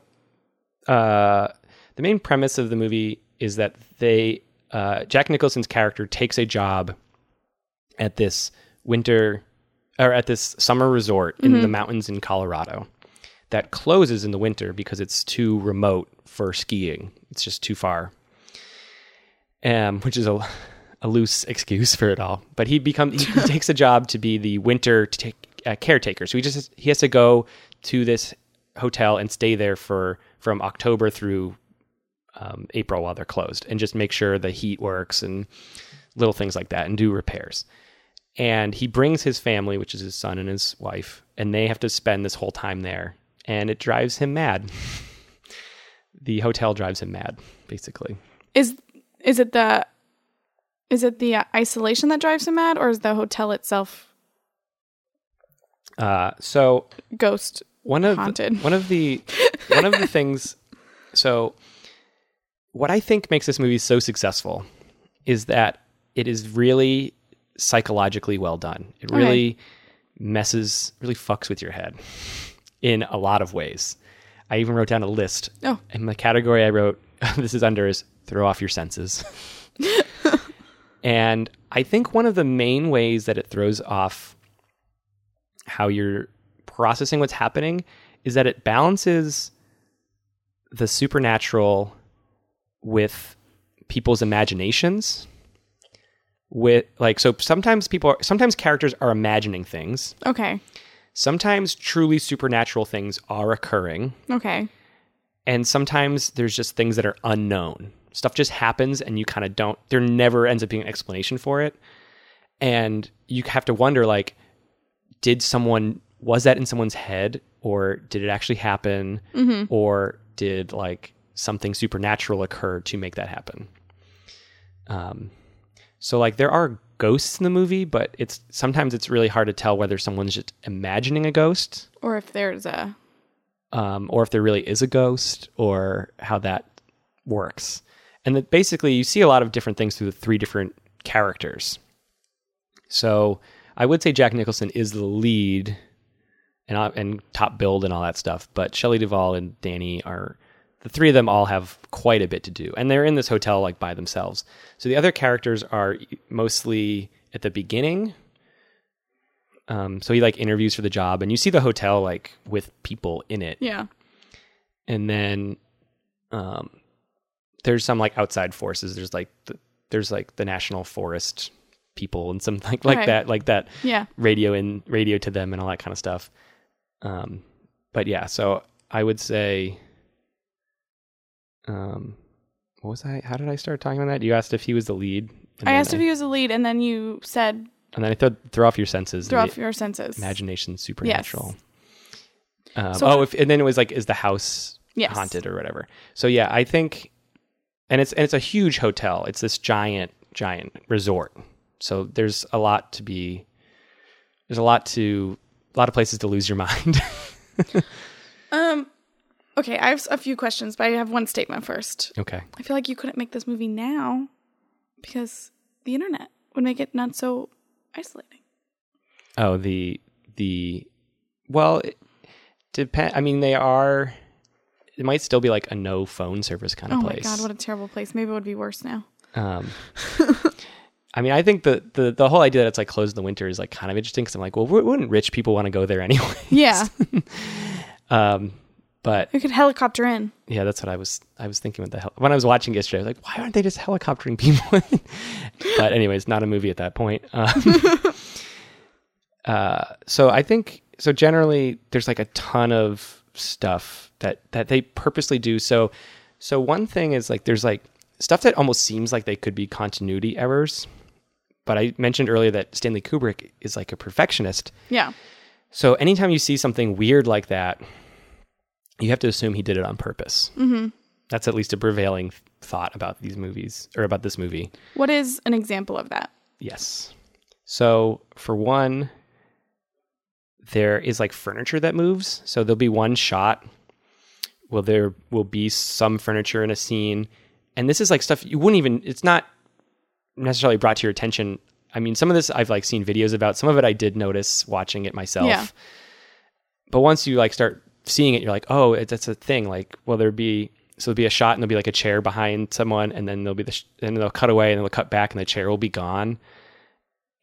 uh, the main premise of the movie is that they, uh, Jack Nicholson's character takes a job at this winter or at this summer resort in the mountains in Colorado that closes in the winter because it's too remote for skiing. It's just too far. Um, which is a, a loose excuse for it all. But he becomes he, he takes a job to be the winter take, uh, caretaker. So he just he has to go to this hotel and stay there for from October through um, April while they're closed, and just make sure the heat works and little things like that, and do repairs. And he brings his family, which is his son and his wife, and they have to spend this whole time there, and it drives him mad. the hotel drives him mad, basically. Is is it the is it the uh, isolation that drives him mad, or is the hotel itself Uh, so ghost? one of Haunted. The, one of the one of the things. So, what I think makes this movie so successful is that it is really psychologically well done. It Okay. really messes, really fucks with your head in a lot of ways. I even wrote down a list. Oh. And the category I wrote this is under is throw off your senses. and I think one of the main ways that it throws off how you're processing what's happening is that it balances the supernatural with people's imaginations with like so sometimes people are, sometimes characters are imagining things Okay. sometimes truly supernatural things are occurring Okay. And sometimes there's just things that are unknown. Stuff just happens and you kind of don't there never ends up being an explanation for it. And you have to wonder like did someone was that in someone's head or did it actually happen? Or did like something supernatural occur to make that happen? Um so like there are ghosts in the movie but it's sometimes it's really hard to tell whether someone's just imagining a ghost. Or if there's a um, or if there really is a ghost, or how that works. And that basically, you see a lot of different things through the three different characters. So I would say Jack Nicholson is the lead and uh, and top build and all that stuff, but Shelley Duvall and Danny are the three of them all have quite a bit to do, and they're in this hotel like by themselves. So the other characters are mostly at the beginning. Um, so he like interviews for the job, and you see the hotel like with people in it, yeah. and then um, there's some like outside forces. There's like the, there's like the national forest people and some like like Right. that like that Yeah. radio in radio to them and all that kind of stuff. Um, but yeah, so I would say, um, what was I? How did I start talking about that? You asked if he was the lead. I asked if he was a lead, and then you said and then I thought throw off your senses. throw off your senses. imagination supernatural. Um, So- oh, if and then it was like, is the house Yes. haunted or whatever? So yeah, I think, and it's and it's a huge hotel. It's this giant, giant resort. So there's a lot to be. There's a lot to a lot of places to lose your mind. Um. Okay, I have a few questions, but I have one statement first. okay. I feel like you couldn't make this movie now because the internet would make it not so isolating. Oh, the the well, it depend. I mean, they are. It might still be like a no phone service kind of Oh place. my god, what a terrible place. Maybe it would be worse now. Um, I mean, I think the, the the whole idea that it's like closed in the winter is like kind of interesting because I'm like, well, wou- wouldn't rich people want to go there anyway? Yeah, um, but we could helicopter in. yeah, that's what I was I was thinking with the hell when I was watching yesterday. I was like, why aren't they just helicoptering people? but anyways, not a movie at that point. Um, uh, so I think so. Generally, there's like a ton of stuff that that they purposely do. So so one thing is like there's like stuff that almost seems like they could be continuity errors. But I mentioned earlier that Stanley Kubrick is like a perfectionist. Yeah. So anytime you see something weird like that, you have to assume he did it on purpose. Mm-hmm. That's at least a prevailing thought about these movies or about this movie. What is an example of that? Yes. So for one, there is like furniture that moves. So there'll be one shot. Well, there will be some furniture in a scene, and this is like stuff you wouldn't even. It's not necessarily brought to your attention. I mean, some of this I've like seen videos about. Some of it I did notice watching it myself. Yeah. But once you like start seeing it, you're like, oh, it, that's a thing. Like, well, there'll be so there'll be a shot and there'll be like a chair behind someone, and then there'll be the sh- and they'll cut away and they'll cut back and the chair will be gone.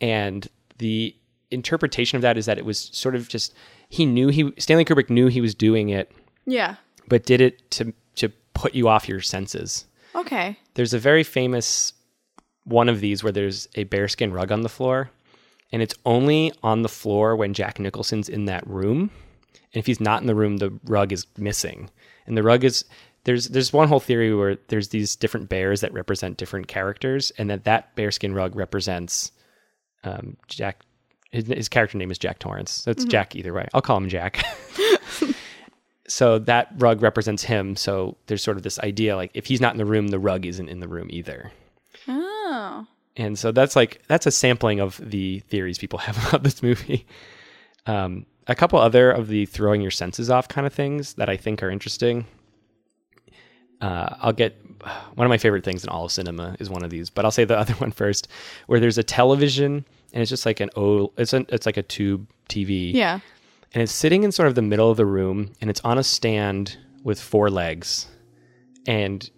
And the interpretation of that is that it was sort of just he knew he Stanley Kubrick knew he was doing it, Yeah. but did it to to put you off your senses. Okay. There's a very famous one of these where there's a bearskin rug on the floor, and it's only on the floor when Jack Nicholson's in that room. And if he's not in the room, the rug is missing. And the rug is there's there's one whole theory where there's these different bears that represent different characters, and that that bearskin rug represents um, Jack. His, his character name is Jack Torrance, so it's Jack either way. I'll call him Jack. so that rug represents him. So there's sort of this idea like if he's not in the room, the rug isn't in the room either. Oh. And so that's like that's a sampling of the theories people have about this movie. Um, a couple other of the throwing your senses off kind of things that I think are interesting. Uh, I'll get one of my favorite things in all of cinema is one of these, but I'll say the other one first, where there's a television and it's just like an oh, it's an, it's like a tube TV, Yeah. and it's sitting in sort of the middle of the room and it's on a stand with four legs and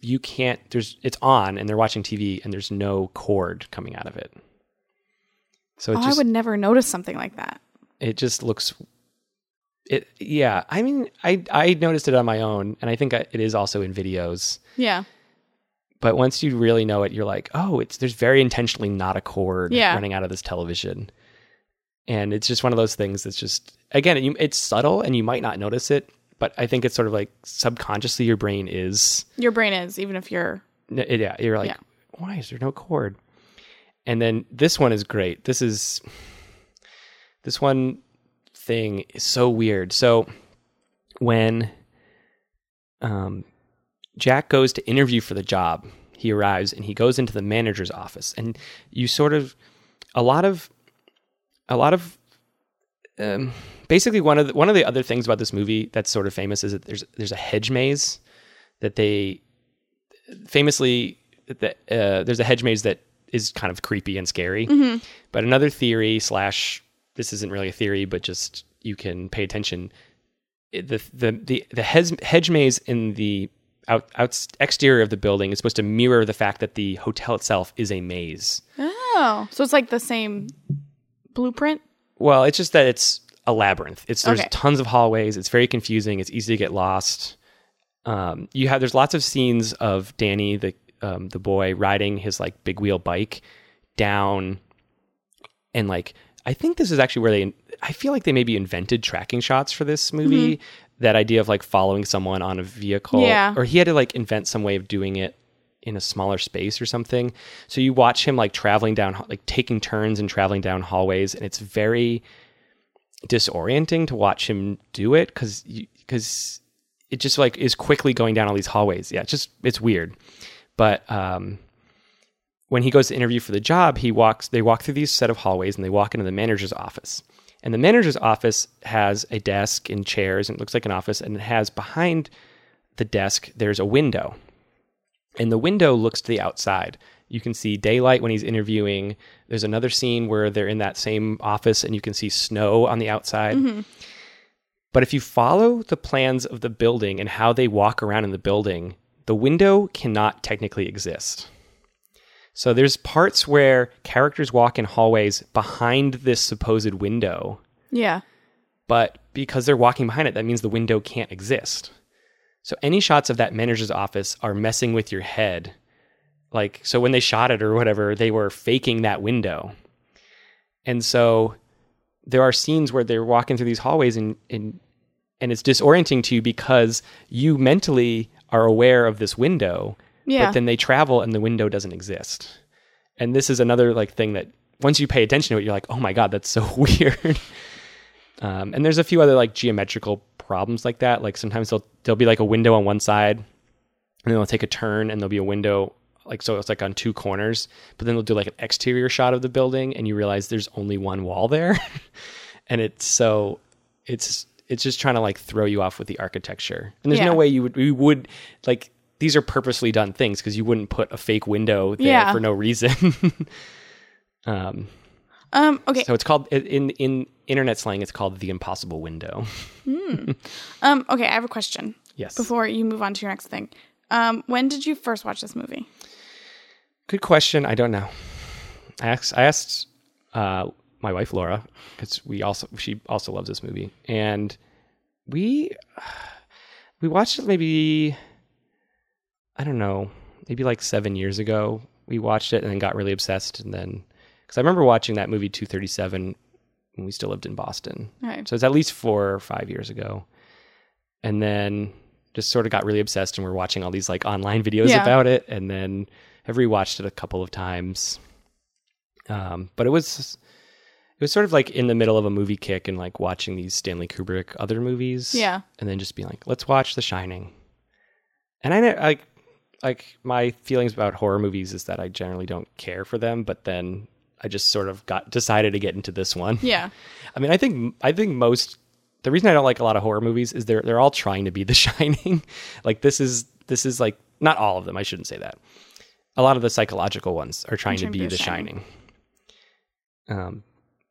you can't there's it's on and they're watching TV and there's no cord coming out of it. So Oh, just I would never notice something like that. it just looks it yeah, I mean I I noticed it on my own and I think I, it is also in videos. Yeah. But once you really know it you're like, "Oh, it's there's very intentionally not a cord Yeah. running out of this television." And it's just one of those things that's just again, it's subtle and you might not notice it, but I think it's sort of like subconsciously your brain is Your brain is, even if you're. Yeah, you're like, Yeah. why is there no cord? And then this one is great. This is this one thing is so weird. So when um, Jack goes to interview for the job, he arrives and he goes into the manager's office, and you sort of a lot of a lot of um, basically one of the, one of the other things about this movie that's sort of famous is that there's there's a hedge maze that they famously that uh, there's a hedge maze that is kind of creepy and scary. But another theory slash this isn't really a theory, but just you can pay attention. The the the the hedge, hedge maze in the out, out exterior of the building is supposed to mirror the fact that the hotel itself is a maze. Oh. So it's like the same blueprint? Well, it's just that it's a labyrinth. It's there's Okay. tons of hallways. It's very confusing. It's easy to get lost. Um, you have there's lots of scenes of Danny the um, the boy riding his like big wheel bike down, and like I think this is actually where they I feel like they maybe invented tracking shots for this movie. That idea of like following someone on a vehicle, Yeah. or he had to like invent some way of doing it in a smaller space or something. So you watch him like traveling down, like taking turns and traveling down hallways, and it's very disorienting to watch him do it because because it just like is quickly going down all these hallways. Yeah, it's just it's weird. But um, when he goes to interview for the job, he walks. They walk through these set of hallways and they walk into the manager's office. And the manager's office has a desk and chairs, and it looks like an office. And it has behind the desk there's a window, and the window looks to the outside. You can see daylight when he's interviewing. There's another scene where they're in that same office and you can see snow on the outside. But if you follow the plans of the building and how they walk around in the building, the window cannot technically exist. So there's parts where characters walk in hallways behind this supposed window, Yeah. but because they're walking behind it, that means the window can't exist. So any shots of that manager's office are messing with your head. Like, so when they shot it or whatever, they were faking that window. And so there are scenes where they're walking through these hallways and, and, and it's disorienting to you because you mentally are aware of this window, Yeah. but then they travel and the window doesn't exist. And this is another like thing that once you pay attention to it, you're like, oh my god, that's so weird. um, and there's a few other like geometrical problems like that. Like sometimes there'll there'll be like a window on one side, and then they'll take a turn and there'll be a window like so it's like on two corners. But then they'll do like an exterior shot of the building, and you realize there's only one wall there, and it's so it's it's just trying to like throw you off with the architecture. And there's Yeah. no way you would you would like these are purposely done things because you wouldn't put a fake window there Yeah. for no reason. um, Um. Okay. so it's called in in internet slang. It's called the impossible window. Um. Okay. I have a question Yes. before you move on to your next thing. Um. When did you first watch this movie? Good question. I don't know. I asked I asked uh, my wife Laura because we also she also loves this movie, and we we watched it maybe I don't know maybe like seven years ago. We watched it and then got really obsessed, and then because I remember watching that movie Two Thirty Seven when we still lived in Boston. Right. So it's at least four or five years ago. And then just sort of got really obsessed and we're watching all these like online videos Yeah. about it and then have rewatched it a couple of times. Um, but it was it was sort of like in the middle of a movie kick and like watching these Stanley Kubrick other movies. Yeah. And then just being like, let's watch The Shining. And I know like like my feelings about horror movies is that I generally don't care for them, but then I just sort of got decided to get into this one. Yeah. I mean, I think I think most the reason I don't like a lot of horror movies is they're they're all trying to be The Shining. like this is this is like not all of them. I shouldn't say that. A lot of the psychological ones are trying to trying to be be The The Shining. Um,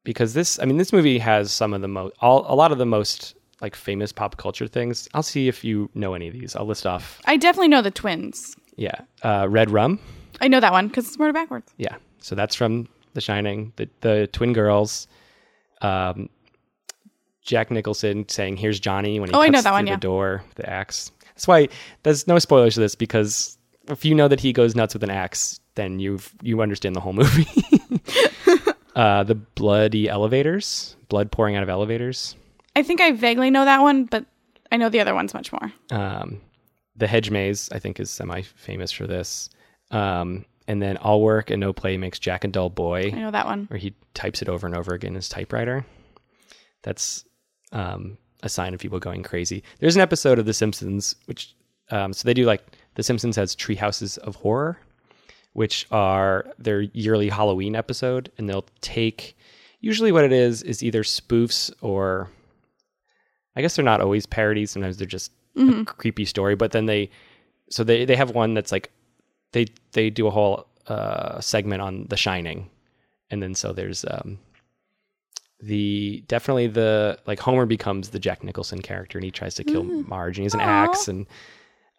because this, I mean, this movie has some of the most, all a lot of the most like famous pop culture things. I'll see if you know any of these. I'll list off. I definitely know the twins. Yeah, uh, Red Rum. I know that one because it's murder backwards. Yeah, so that's from The Shining. The the twin girls. Um, Jack Nicholson saying, "Here's Johnny" when he Oh, I know that through one, the door, the axe. That's why there's no spoilers to this because if you know that he goes nuts with an axe, then you've you understand the whole movie. uh, the bloody elevators, blood pouring out of elevators. I think I vaguely know that one, but I know the other ones much more. Um, the hedge maze, I think, is semi famous for this. Um, and then all work and no play makes Jack a dull boy. I know that one. where he types it over and over again in his typewriter. That's um, a sign of people going crazy. There's an episode of The Simpsons, which um, so they do like The Simpsons has Tree Houses of Horror, which are their yearly Halloween episode, and they'll take usually what it is is either spoofs or I guess they're not always parodies. Sometimes they're just a creepy story, but then they so they they have one that's like they they do a whole uh, segment on The Shining, and then so there's um, the definitely the like Homer becomes the Jack Nicholson character, and he tries to kill Marge, and he has an axe, and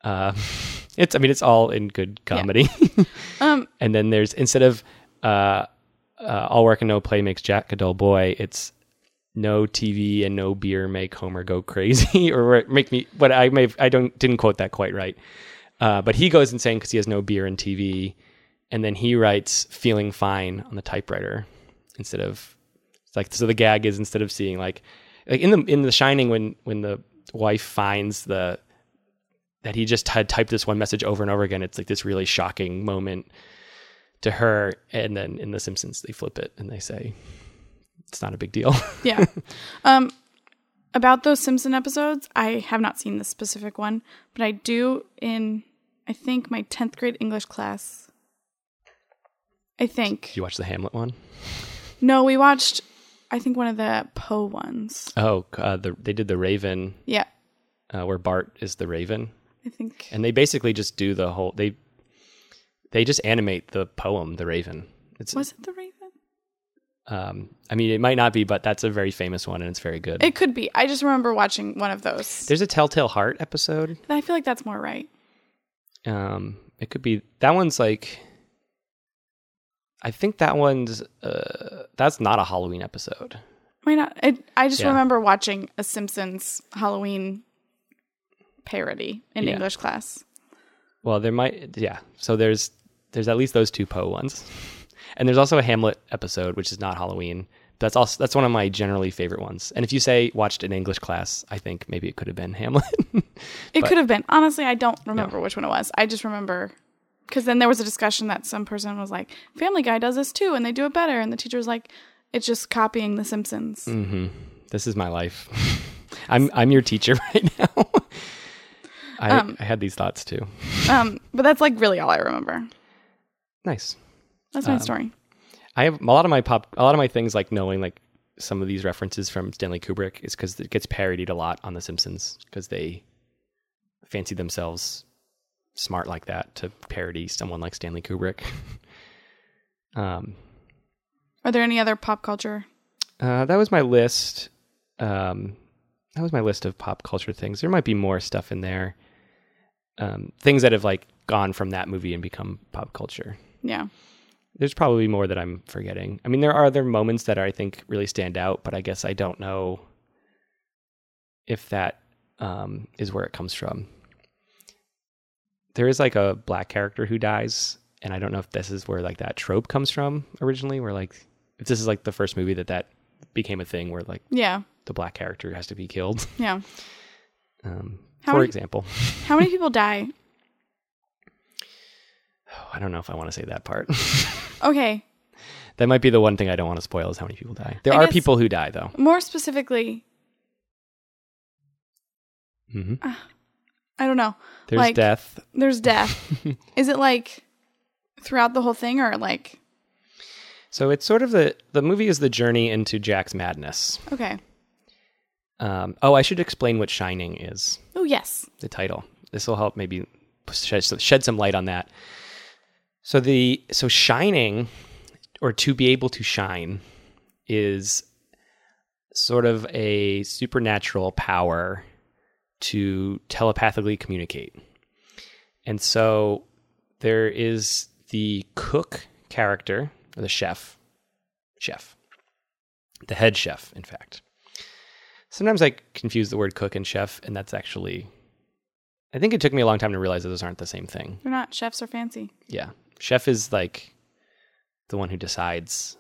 uh, it's I mean it's all in good comedy. Um, and then there's instead of uh, uh, all work and no play makes Jack a dull boy, it's no TV and no beer make Homer go crazy or make me. But I may have, I don't didn't quote that quite right. Uh, but he goes insane because he has no beer and TV, and then he writes "feeling fine" on the typewriter instead of it's like so. The gag is instead of seeing like like in the in The Shining when when the wife finds the that he just had typed this one message over and over again. It's like this really shocking moment to her, and then in The Simpsons they flip it and they say it's not a big deal. yeah. um, about those Simpson episodes, I have not seen this specific one, but I do in I think my tenth grade English class. I think you watched the Hamlet one? no, we watched. I think one of the Poe ones. Oh, uh, the, they did the Raven, Yeah, uh, where Bart is the Raven, I think. and they basically just do the whole. They they just animate the poem, the Raven. It's Was it the Raven? um, I mean, it might not be, but that's a very famous one, and it's very good. It could be. I just remember watching one of those. There's a Telltale Heart episode. I feel like that's more right. Um, it could be that one's like. I think that one's uh, that's not a Halloween episode. Why not? I, I just Yeah. remember watching a Simpsons Halloween parody in Yeah. English class. Well, there might, yeah. So there's there's at least those two Poe ones, and there's also a Hamlet episode, which is not Halloween. That's also that's one of my generally favorite ones. And if you say watched in English class, I think maybe it could have been Hamlet. It But- could have been. Honestly, I don't remember which one it was. I just remember because then there was a discussion that some person was like, "Family Guy does this too, and they do it better," and the teacher was like, "It's just copying The Simpsons." hmm This is my life. I'm I'm your teacher right now. I, Um, I had these thoughts too. Um, but that's like really all I remember. Nice. That's my Um, story. I have a lot of my pop, a lot of my things like knowing like some of these references from Stanley Kubrick is because it gets parodied a lot on The Simpsons because they fancy themselves smart like that to parody someone like Stanley Kubrick. um, Are there any other pop culture? uh, that was my list. Um, that was my list of pop culture things. There might be more stuff in there. Um, things that have like gone from that movie and become pop culture. Yeah. there's probably more that I'm forgetting. I mean, there are other moments that I think really stand out, but I guess I don't know if that um, is where it comes from. There is like a black character who dies, and I don't know if this is where like that trope comes from originally, where like if this is like the first movie that that became a thing, where like Yeah. the black character has to be killed. Yeah. Um, How for many- example, How many people die? I don't know if I want to say that part. Okay. That might be the one thing I don't want to spoil is how many people die. There I are guess- people who die though. More specifically, hmm I don't know. There's Like- death. There's death. Is it like throughout the whole thing or like So it's sort of the the movie is the journey into Jack's madness. okay. Um, oh, I should explain what Shining is. Oh yes. the title. This will help maybe shed, shed some light on that. So the so shining or to be able to shine is sort of a supernatural power to telepathically communicate. And so there is the cook character or the chef chef the head chef in fact sometimes i confuse the word cook and chef and that's actually i think it took me a long time to realize that those aren't the same thing They're not chefs are fancy. yeah chef is like the one who decides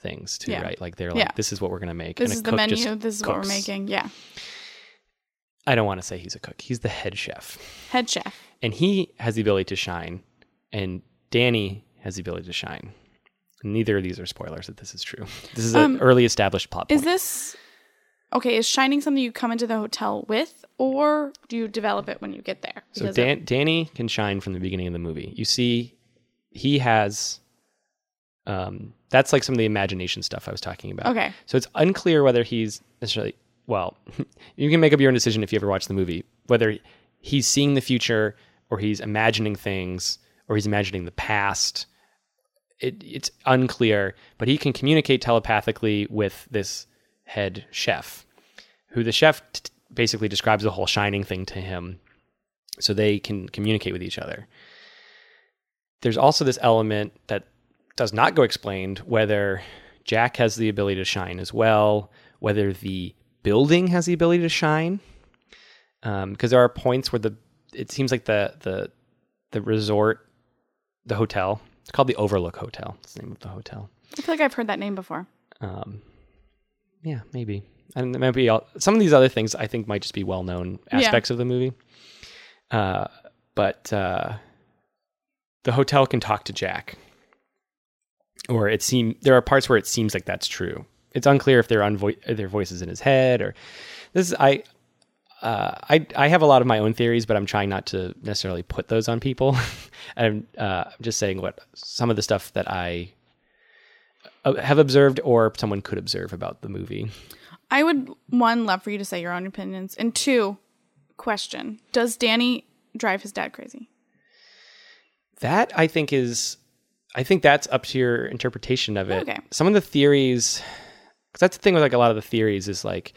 things too Yeah. right like they're like Yeah. this is what we're going to make This and a is the cook menu. just This is what we're cooks. making. Yeah. i don't want to say he's a cook he's the head chef Head chef. and he has the ability to shine and danny has the ability to shine neither of these are spoilers that this is true this is Um, an early established plot point Is this okay? Is shining something you come into the hotel with, or do you develop it when you get there? So Dan- Danny can shine from the beginning of the movie. You see, he has. Um, that's like some of the imagination stuff I was talking about. Okay. So it's unclear whether he's necessarily. Well, you can make up your own decision if you ever watch the movie whether he's seeing the future or he's imagining things or he's imagining the past. It, it's unclear, but he can communicate telepathically with this head chef, who the chef t- basically describes the whole shining thing to him so they can communicate with each other. There's also this element that does not go explained whether Jack has the ability to shine as well, whether the building has the ability to shine, because there are points where the it seems like the the the resort, the hotel, it's called the Overlook Hotel. It's the name of the hotel. I feel like I've heard that name before. Um, yeah, maybe. And maybe some of these other things I think might just be well known Yeah. aspects of the movie. Uh, but uh, the hotel can talk to Jack, or it seem there are parts where it seems like that's true. It's unclear if they're on their voices in his head or this. Is, I. Uh, I I have a lot of my own theories, but I'm trying not to necessarily put those on people. I'm uh, I'm just saying what some of the stuff that I Uh, have observed or someone could observe about the movie. I would one love for you to say your own opinions, and two, question: Does Danny drive his dad crazy? That I think is, I think that's up to your interpretation of it. Okay. Some of the theories, because that's the thing with like a lot of the theories is like,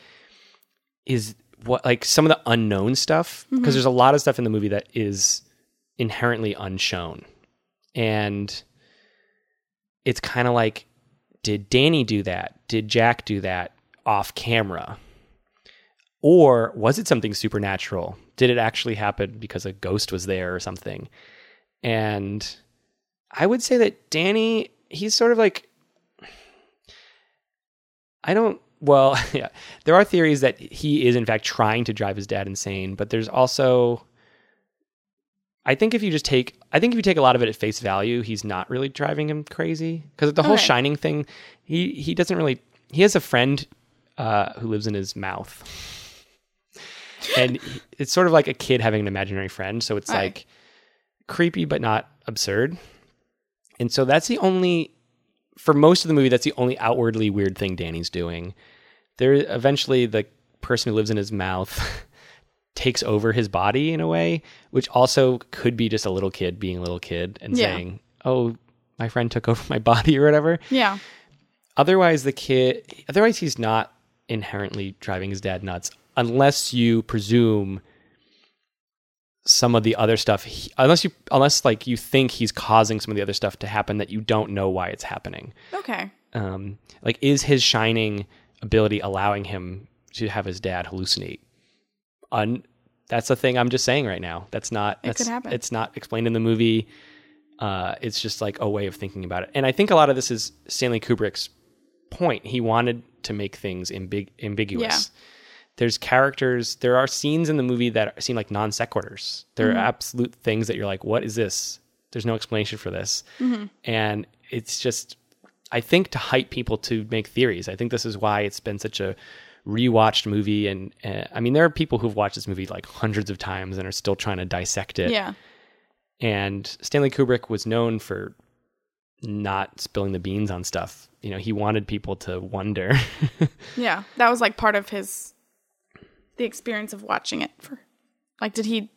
is what like some of the unknown stuff because mm-hmm. there's a lot of stuff in the movie that is inherently unshown, and it's kind of like, did Danny do that? Did Jack do that off camera? Or was it something supernatural? Did it actually happen because a ghost was there or something? And I would say that Danny, he's sort of like, I don't, well, yeah, there are theories that he is in fact trying to drive his dad insane, but there's also, I think if you just take, I think if you take a lot of it at face value, he's not really driving him crazy because the whole Okay. shining thing, he, he doesn't really, he has a friend uh, who lives in his mouth. And it's sort of like a kid having an imaginary friend. So it's Right. like creepy, but not absurd. And so that's the only, for most of the movie, that's the only outwardly weird thing Danny's doing. There, eventually, the person who lives in his mouth takes over his body in a way, which also could be just a little kid being a little kid and Yeah. saying, "Oh, my friend took over my body" or whatever. Yeah. Otherwise, the kid, otherwise, he's not inherently driving his dad nuts, unless you presume some of the other stuff. He, unless you, unless like you think he's causing some of the other stuff to happen that you don't know why it's happening. Okay. Um, like, is his shining ability allowing him to have his dad hallucinate? Un, that's the thing I'm just saying right now. That's not. That's, could happen. It's not explained in the movie. Uh, it's just like a way of thinking about it. And I think a lot of this is Stanley Kubrick's point. He wanted to make things ambig- ambiguous. Yeah. There's characters, there are scenes in the movie that seem like non sequiturs. There Mm-hmm. are absolute things that you're like, what is this? There's no explanation for this. Mm-hmm. And it's just, I think to hype people to make theories. I think this is why it's been such a rewatched movie. And uh, I mean, there are people who've watched this movie like hundreds of times and are still trying to dissect it. Yeah. And Stanley Kubrick was known for not spilling the beans on stuff. You know, he wanted people to wonder. Yeah. That was like part of his the experience of watching it for like did he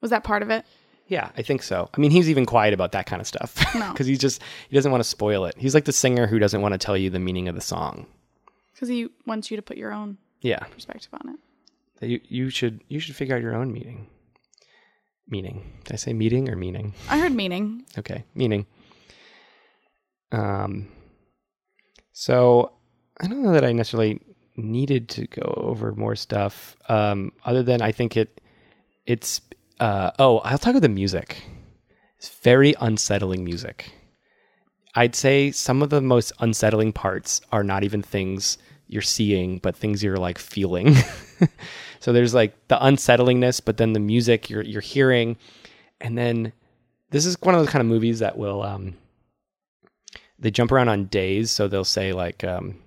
was that part of it? yeah, I think so. I mean, he's even quiet about that kind of stuff No. because he's just he doesn't want to spoil it. He's like the singer who doesn't want to tell you the meaning of the song. Because he wants you to put your own Yeah, perspective on it. that you you should you should figure out your own meaning. Meaning. Did I say meeting or meaning? I heard meaning. Okay, meaning. Um. So I don't know that I necessarily needed to go over more stuff. Um, other than I think it, it's. Uh, oh, I'll talk about the music. It's very unsettling music. I'd say some of the most unsettling parts are not even things you're seeing, but things you're like feeling. so there's like the unsettlingness, but then the music you're you're hearing, and then this is one of those kind of movies that will um, they jump around on days. So they'll say like um,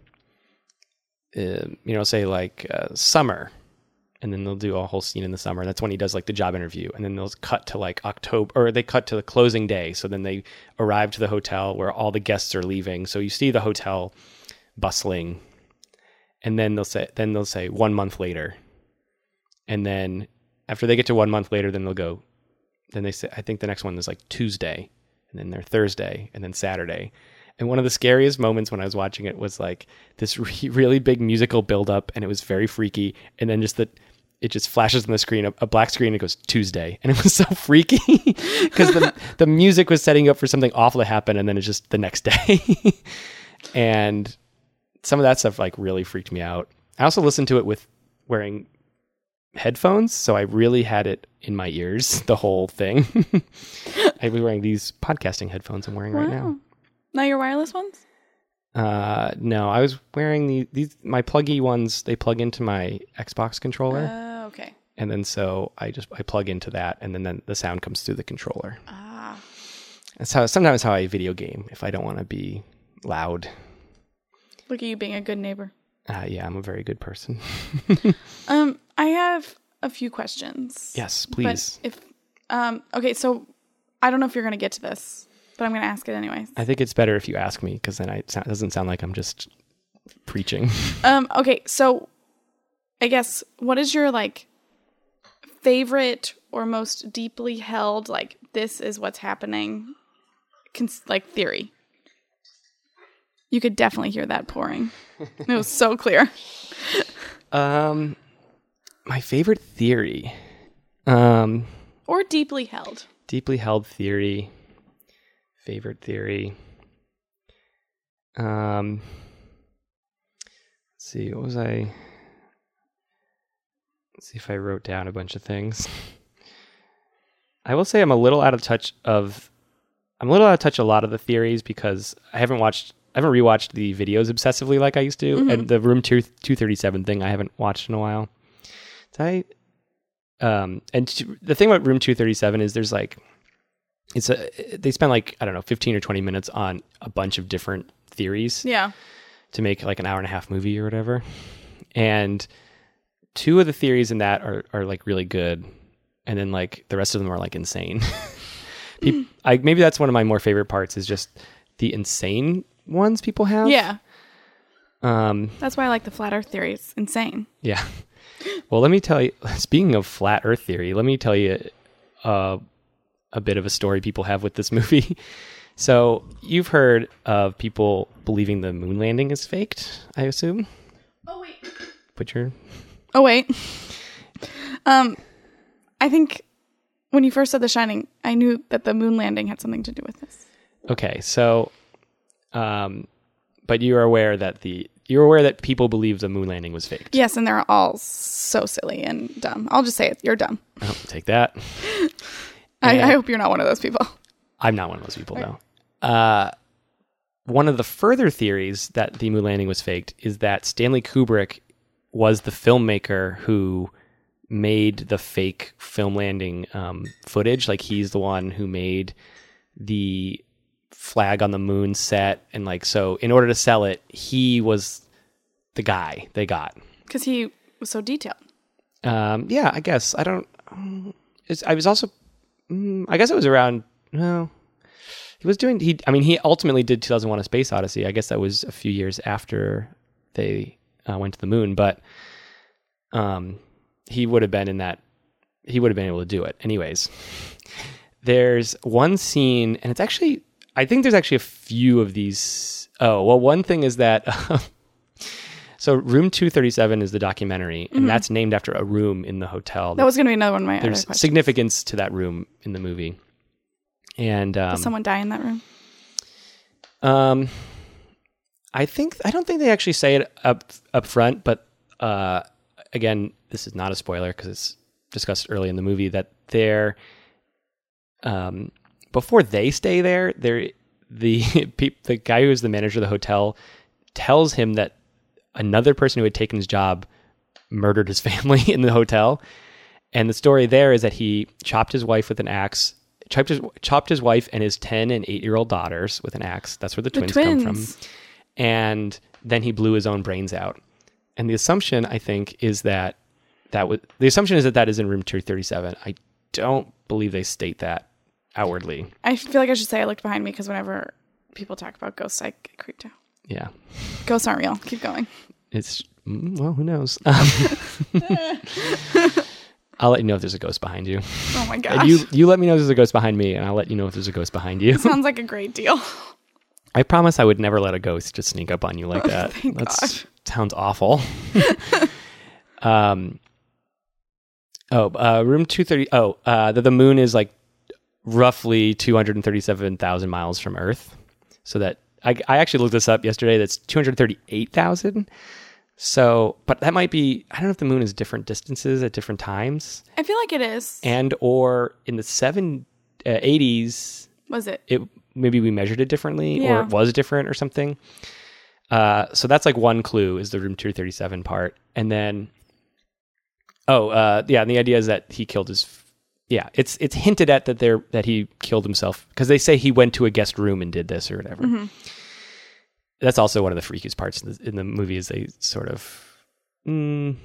uh, you know say like uh, summer, and then they'll do a whole scene in the summer. And that's when he does like the job interview, and then they'll cut to like October, or they cut to the closing day. So then they arrive to the hotel where all the guests are leaving. So you see the hotel bustling, and then they'll say then they'll say one month later, and then after they get to one month later, then they'll go. Then they say I think the next one is like Tuesday, and then they're Thursday, and then Saturday. And one of the scariest moments when I was watching it was like this re- really big musical buildup, and it was very freaky. And then just that it just flashes on the screen, a, a black screen, and it goes Tuesday, and it was so freaky because the the music was setting up for something awful to happen, and then it's just the next day. and some of that stuff like really freaked me out. I also listened to it with wearing headphones, so I really had it in my ears the whole thing. I was wearing these podcasting headphones I'm wearing right now. Now your wireless ones? Uh, no, I was wearing the these my pluggy ones. They plug into my Xbox controller, Uh, okay. and then so I just I plug into that, and then, then the sound comes through the controller. Ah. That's how sometimes how I video game if I don't want to be loud. Look at you being a good neighbor. Uh, yeah, I'm a very good person. Um, I have a few questions. yes, But please. if um okay, so I don't know if you're gonna get to this, but I'm gonna ask it anyways. I think it's better if you ask me because then I, it doesn't sound like I'm just preaching. Um, okay, so I guess what is your like favorite or most deeply held like this is what's happening cons- like theory? You could definitely hear that pouring. it was so clear. Um, my favorite theory, um, Or deeply held. deeply held theory, favorite theory. Um, let's see, what was I? Let's see if I wrote down a bunch of things. I will say I'm a little out of touch of. I'm a little out of touch a lot of the theories because I haven't watched. I haven't rewatched the videos obsessively like I used to, and the Room Two Two Thirty Seven thing I haven't watched in a while. Did I? Um, and t- the thing about Room Two Thirty Seven is there's like, it's a they spend like I don't know fifteen or twenty minutes on a bunch of different theories Yeah. to make like an hour and a half movie or whatever. And two of the theories in that are, are like really good. And then like the rest of them are like insane. Peop I, maybe that's one of my more favorite parts is just the insane ones people have. Yeah. Um, That's why I like the flat earth theory. It's insane. yeah. Well, let me tell you, speaking of flat earth theory, let me tell you uh, a bit of a story people have with this movie. So you've heard of people believing the moon landing is faked, I assume? Oh wait. Put your Oh wait. Um I think when you first said The Shining, I knew that the moon landing had something to do with this. Okay, so, um, but you are aware that the you're aware that people believe the moon landing was faked. Yes, and they're all so silly and dumb. I'll just say it. You're dumb. Oh, take that. I, I hope you're not one of those people. I'm not one of those people, though. Uh, one of the further theories that the moon landing was faked is that Stanley Kubrick was the filmmaker who made the fake film landing um, footage. Like he's the one who made the flag on the moon set, and like so, in order to sell it, he was the guy they got. Because he was so detailed. Um, yeah, I guess I don't. It's, I was also, mm, I guess it was around. No, he was doing. He, I mean, he ultimately did 2001: A Space Odyssey. I guess that was a few years after they uh, went to the moon, but um, he would have been in that. He would have been able to do it, anyways. There's one scene, and it's actually. I think there's actually a few of these. Oh well, one thing is that. So Room 237 is the documentary, and that's named after a room in the hotel. That was going to be another one of my There's significance to that room in the movie. And um, Did someone die in that room? um, I think I don't think they actually say it up up front, but uh, again, this is not a spoiler because it's discussed early in the movie that they're um, before they stay there, they're the the guy who is the manager of the hotel tells him that another person who had taken his job murdered his family in the hotel. And the story there is that he chopped his wife with an axe, chopped his, chopped his wife and his 10 and 8 year old daughters with an axe. That's where the The twins, come from. And then he blew his own brains out. And the assumption, I think, is that that was the assumption is that that is in room 237. I don't believe they state that outwardly. I feel like I should say I looked behind me because whenever people talk about ghosts, I get creeped out. Yeah. Ghosts aren't real. Keep going. It's mm, well, who knows? Um, I'll let you know if there's a ghost behind you. Oh my gosh. And you you let me know if there's a ghost behind me, and I'll let you know if there's a ghost behind you. Sounds like a great deal. I promise I would never let a ghost just sneak up on you like that. thank That sounds awful. um. Oh, uh, room two thirty. Oh, uh, the, the moon is like roughly two hundred and thirty-seven thousand miles from Earth. So that I I actually looked this up yesterday. That's two hundred thirty-eight thousand. So, but that might be. I don't know if the moon is different distances at different times, I feel like it is. and or in the seven uh, eighties Was it? it maybe we measured it differently or it was different or something. Uh, so that's like one clue is the room 237 part. And then, oh, uh, yeah. And the idea is that he killed his, yeah, it's, it's hinted at that there, that he killed himself because they say he went to a guest room and did this or whatever. That's also one of the freakiest parts in the, in the movie is they sort of, mm,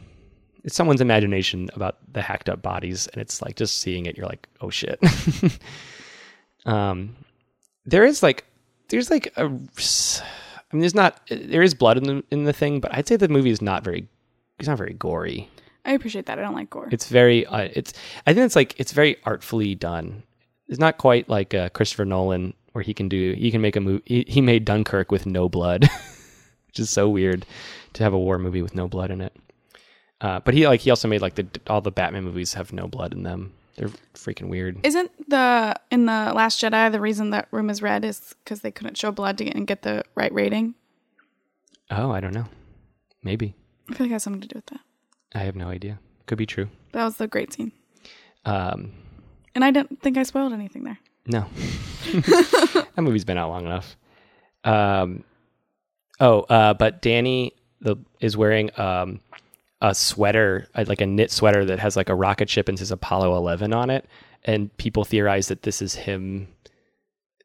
it's someone's imagination about the hacked up bodies. And it's like just seeing it, you're like, oh shit. um, there is like there's like a I mean there's not there is blood in the in the thing, but I'd say the movie is not very it's not very gory. I appreciate that. I don't like gore. It's very uh, it's I think it's like it's very artfully done. It's not quite like uh, Christopher Nolan where he can do he can make a movie he, he made Dunkirk with no blood, which is so weird to have a war movie with no blood in it. Uh, but he like he also made like the all the Batman movies have no blood in them. They're freaking weird. Isn't the in the Last Jedi the reason that room is red is because they couldn't show blood to get and get the right rating? Oh, I don't know. Maybe. I feel like it has something to do with that. I have no idea. Could be true. That was the great scene, Um, and I don't think I spoiled anything there. no, that movie's been out long enough. Um, oh, uh, but Danny the is wearing um, a sweater, uh, like a knit sweater that has like a rocket ship and says Apollo 11 on it, and people theorize that this is him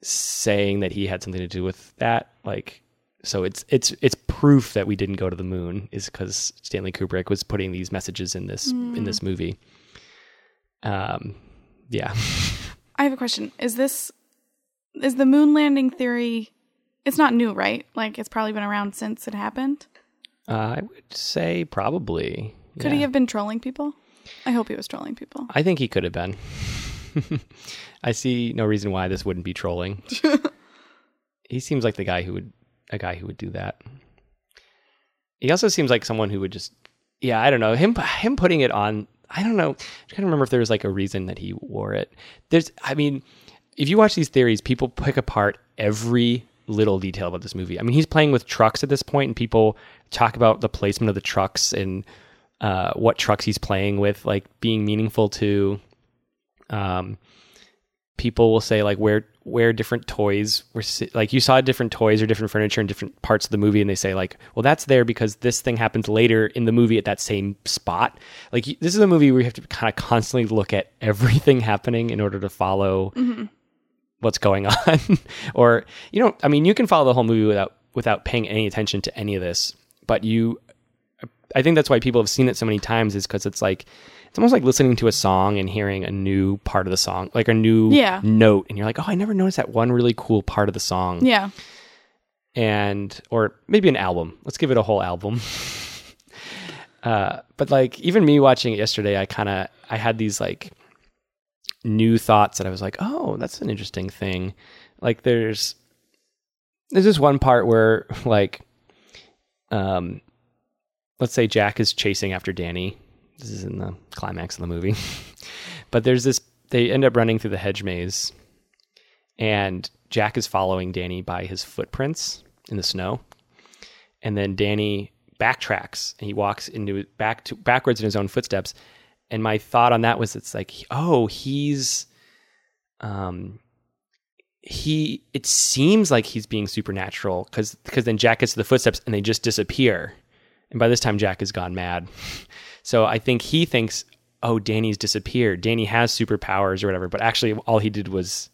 saying that he had something to do with that. Like, so it's it's it's proof that we didn't go to the moon is because Stanley Kubrick was putting these messages in this in this movie. Um, yeah. I have a question. Is this is the moon landing theory? It's not new, right? Like it's probably been around since it happened. Uh, I would say probably. Could yeah. he have been trolling people? I hope he was trolling people. I think he could have been. I see no reason why this wouldn't be trolling. he seems like the guy who would a guy who would do that. He also seems like someone who would just yeah, I don't know. Him him putting it on I don't know. Trying to remember if there was like a reason that he wore it. There's I mean, if you watch these theories, people pick apart every little detail about this movie. I mean, he's playing with trucks at this point and people talk about the placement of the trucks and uh, what trucks he's playing with, like being meaningful to. Um, people will say like where where different toys were like you saw different toys or different furniture in different parts of the movie, and they say like, well, that's there because this thing happens later in the movie at that same spot. Like this is a movie where you have to kind of constantly look at everything happening in order to follow mm-hmm. what's going on or you know i mean you can follow the whole movie without without paying any attention to any of this but you i think that's why people have seen it so many times is because it's like it's almost like listening to a song and hearing a new part of the song like a new Yeah. note and you're like oh i never noticed that one really cool part of the song Yeah. and or maybe an album. Let's give it a whole album. uh, but like even me watching it yesterday, I kind of I had these like new thoughts that I was like, oh, that's an interesting thing. Like there's there's this one part where like um let's say Jack is chasing after Danny. This is in the climax of the movie. but there's this they end up running through the hedge maze and Jack is following Danny by his footprints in the snow. And then Danny backtracks and he walks into back to backwards in his own footsteps. And my thought on that was it's like, oh, he's um he it seems like he's being supernatural because because then Jack gets to the footsteps and they just disappear. And by this time Jack has gone mad. So I think he thinks, oh, Danny's disappeared. Danny has superpowers or whatever, but actually all he did was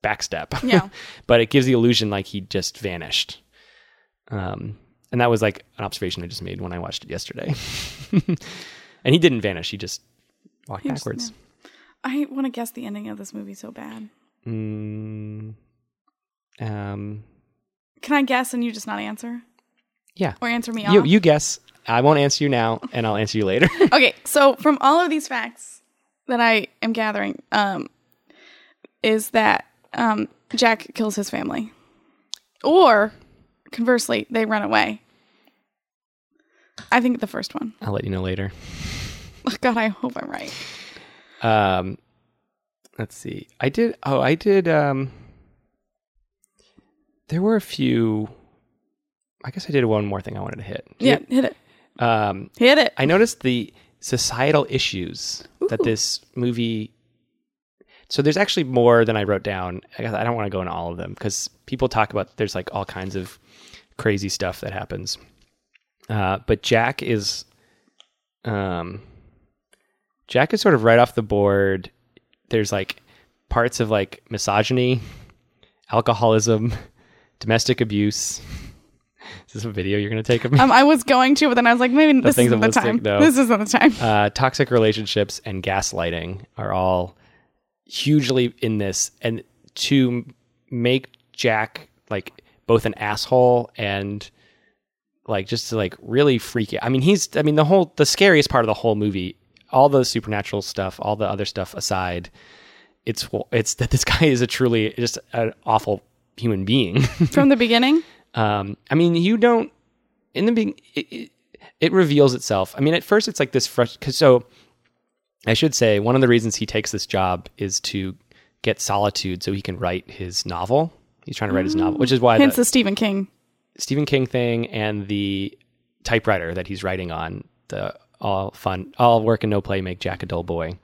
backstep. Yeah. but it gives the illusion like he just vanished. Um, and that was like an observation I just made when I watched it yesterday. and he didn't vanish; he just walked He just- backwards. I want to guess the ending of this movie so bad. Mm, um, Can I guess and you just not answer? yeah, Or answer me you you guess. I won't answer you now, and I'll answer you later. okay, so from all of these facts that I am gathering, um, is that um, Jack kills his family, or conversely, they run away. I think the first one. I'll let you know later. God, I hope I'm right. Um, let's see. I did. Oh, I did. Um, there were a few. I guess I did one more thing I wanted to hit. Yeah, hit it. Um, Hit it. I noticed the societal issues that this movie. So there's actually more than I wrote down. I guess I don't want to go into all of them because people talk about there's like all kinds of crazy stuff that happens. Uh, but Jack is, um, Jack is sort of right off the board. There's like parts of like misogyny, alcoholism, domestic abuse. Is this a video you're going to take of me? Um, I was going to, but then I was like, maybe this things isn't the time. no. This isn't the time. uh, toxic relationships and gaslighting are all hugely in this and to make jack like both an asshole and like just to like really freak it i mean he's i mean the whole the scariest part of the whole movie all the supernatural stuff all the other stuff aside it's it's that this guy is a truly just an awful human being From the beginning, um, I mean, you don't in the beginning. It, it, it reveals itself. I mean, at first it's like this fresh. Cause so, I should say one of the reasons he takes this job is to get solitude so he can write his novel. He's trying to write his novel, which is why hence the the Stephen King. Stephen King thing and the typewriter that he's writing on the all fun, all work and no play make Jack a dull boy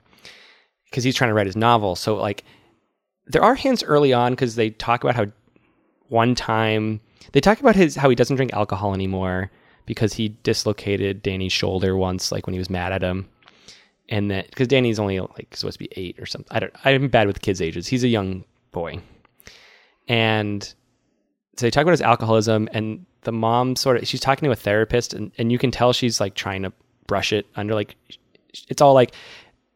because he's trying to write his novel. So like, there are hints early on because they talk about how one time they talk about his how he doesn't drink alcohol anymore because he dislocated Danny's shoulder once, like when he was mad at him, and that because Danny's only like supposed to be eight or something. I don't. I'm bad with kids' ages. He's a young boy, and so they talk about his alcoholism and the mom sort of she's talking to a therapist and, and you can tell she's like trying to brush it under like it's all like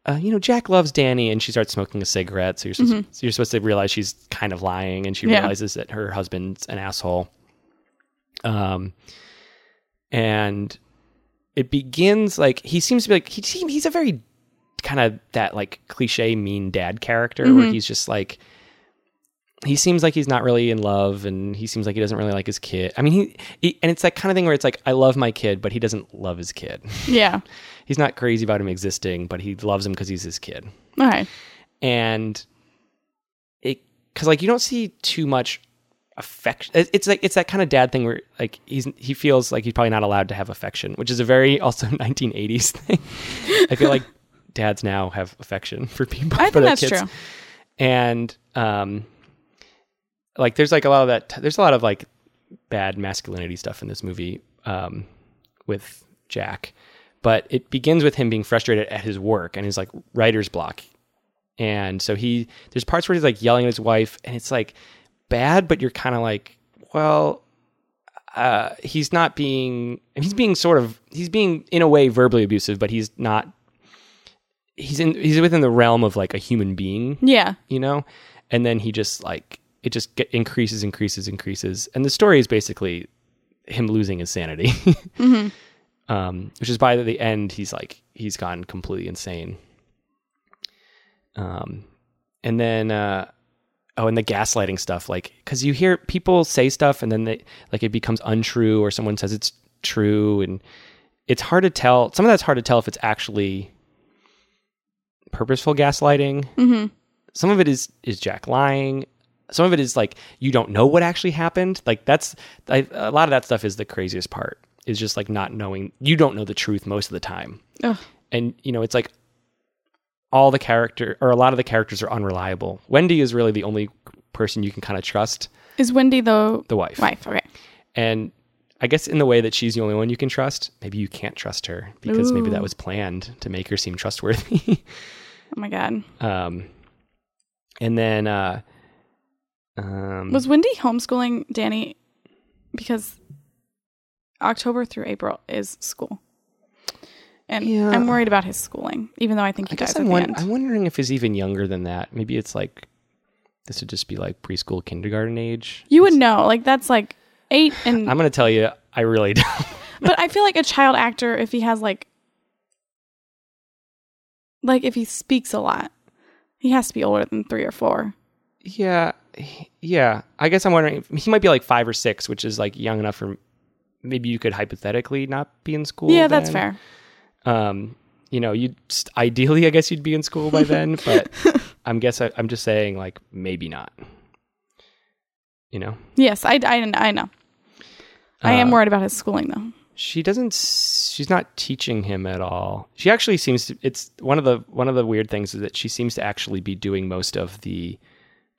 uh, you know jack loves danny and she starts smoking a cigarette so you're supposed, so you're supposed to realize she's kind of lying and she Yeah. realizes that her husband's an asshole um and it begins like he seems to be like he he's a very kind of that like cliche mean dad character where he's just like he seems like he's not really in love and he seems like he doesn't really like his kid. I mean, he, he and it's that kind of thing where it's like I love my kid, but he doesn't love his kid. Yeah. he's not crazy about him existing, but he loves him because he's his kid. All right. And it cuz like you don't see too much affection. It's like it's that kind of dad thing where like he's he feels like he's probably not allowed to have affection, which is a very also 1980s thing. I feel like dads now have affection for people I for think their that's kids true. and um like there's like a lot of that there's a lot of like bad masculinity stuff in this movie um with Jack but it begins with him being frustrated at his work and his like writer's block and so he there's parts where he's like yelling at his wife, and it's like bad, but you're kind of like, well, uh, he's not being he's being sort of he's being in a way verbally abusive, but he's not. He's in he's within the realm of like a human being, Yeah. you know, and then he just like it just get, increases, increases, increases, and the story is basically him losing his sanity, um, which is by the end he's like he's gone completely insane. Um, and then uh, oh, and the gaslighting stuff, like because you hear people say stuff and then they like it becomes untrue, or someone says it's true, and it's hard to tell. Some of that's hard to tell if it's actually purposeful gaslighting. Mm-hmm. Some of it is is Jack lying. Some of it is like you don't know what actually happened. Like that's I, a lot of that stuff is the craziest part. Is just like not knowing. You don't know the truth most of the time Ugh. and you know it's like all the character or a lot of the characters are unreliable wendy is really the only person you can kind of trust Is Wendy the the wife wife? Okay. and i guess in the way that she's the only one you can trust maybe you can't trust her because maybe that was planned to make her seem trustworthy Oh my god. um and then uh um Was Wendy homeschooling Danny because October through April is school. And Yeah. I'm worried about his schooling, even though I think he i guess dies I'm, won-. I'm wondering if he's even younger than that maybe it's like this would just be like preschool kindergarten age you would know. Like that's like eight and i'm gonna tell you i really don't but I feel like a child actor if he has like like if he speaks a lot, he has to be older than three or four. Yeah, yeah. I guess I'm wondering. He might be like five or six, which is like young enough for maybe you could hypothetically not be in school. yeah, that's fair. Um, you know, you ideally, I guess you'd be in school by then, but I'm guess I, I'm just saying like maybe not. You know, Yes, I, I, I know. I am Uh, worried about his schooling though. she doesn't. She's not teaching him at all. She actually seems to. It's one of the one of the weird things is that she seems to actually be doing most of the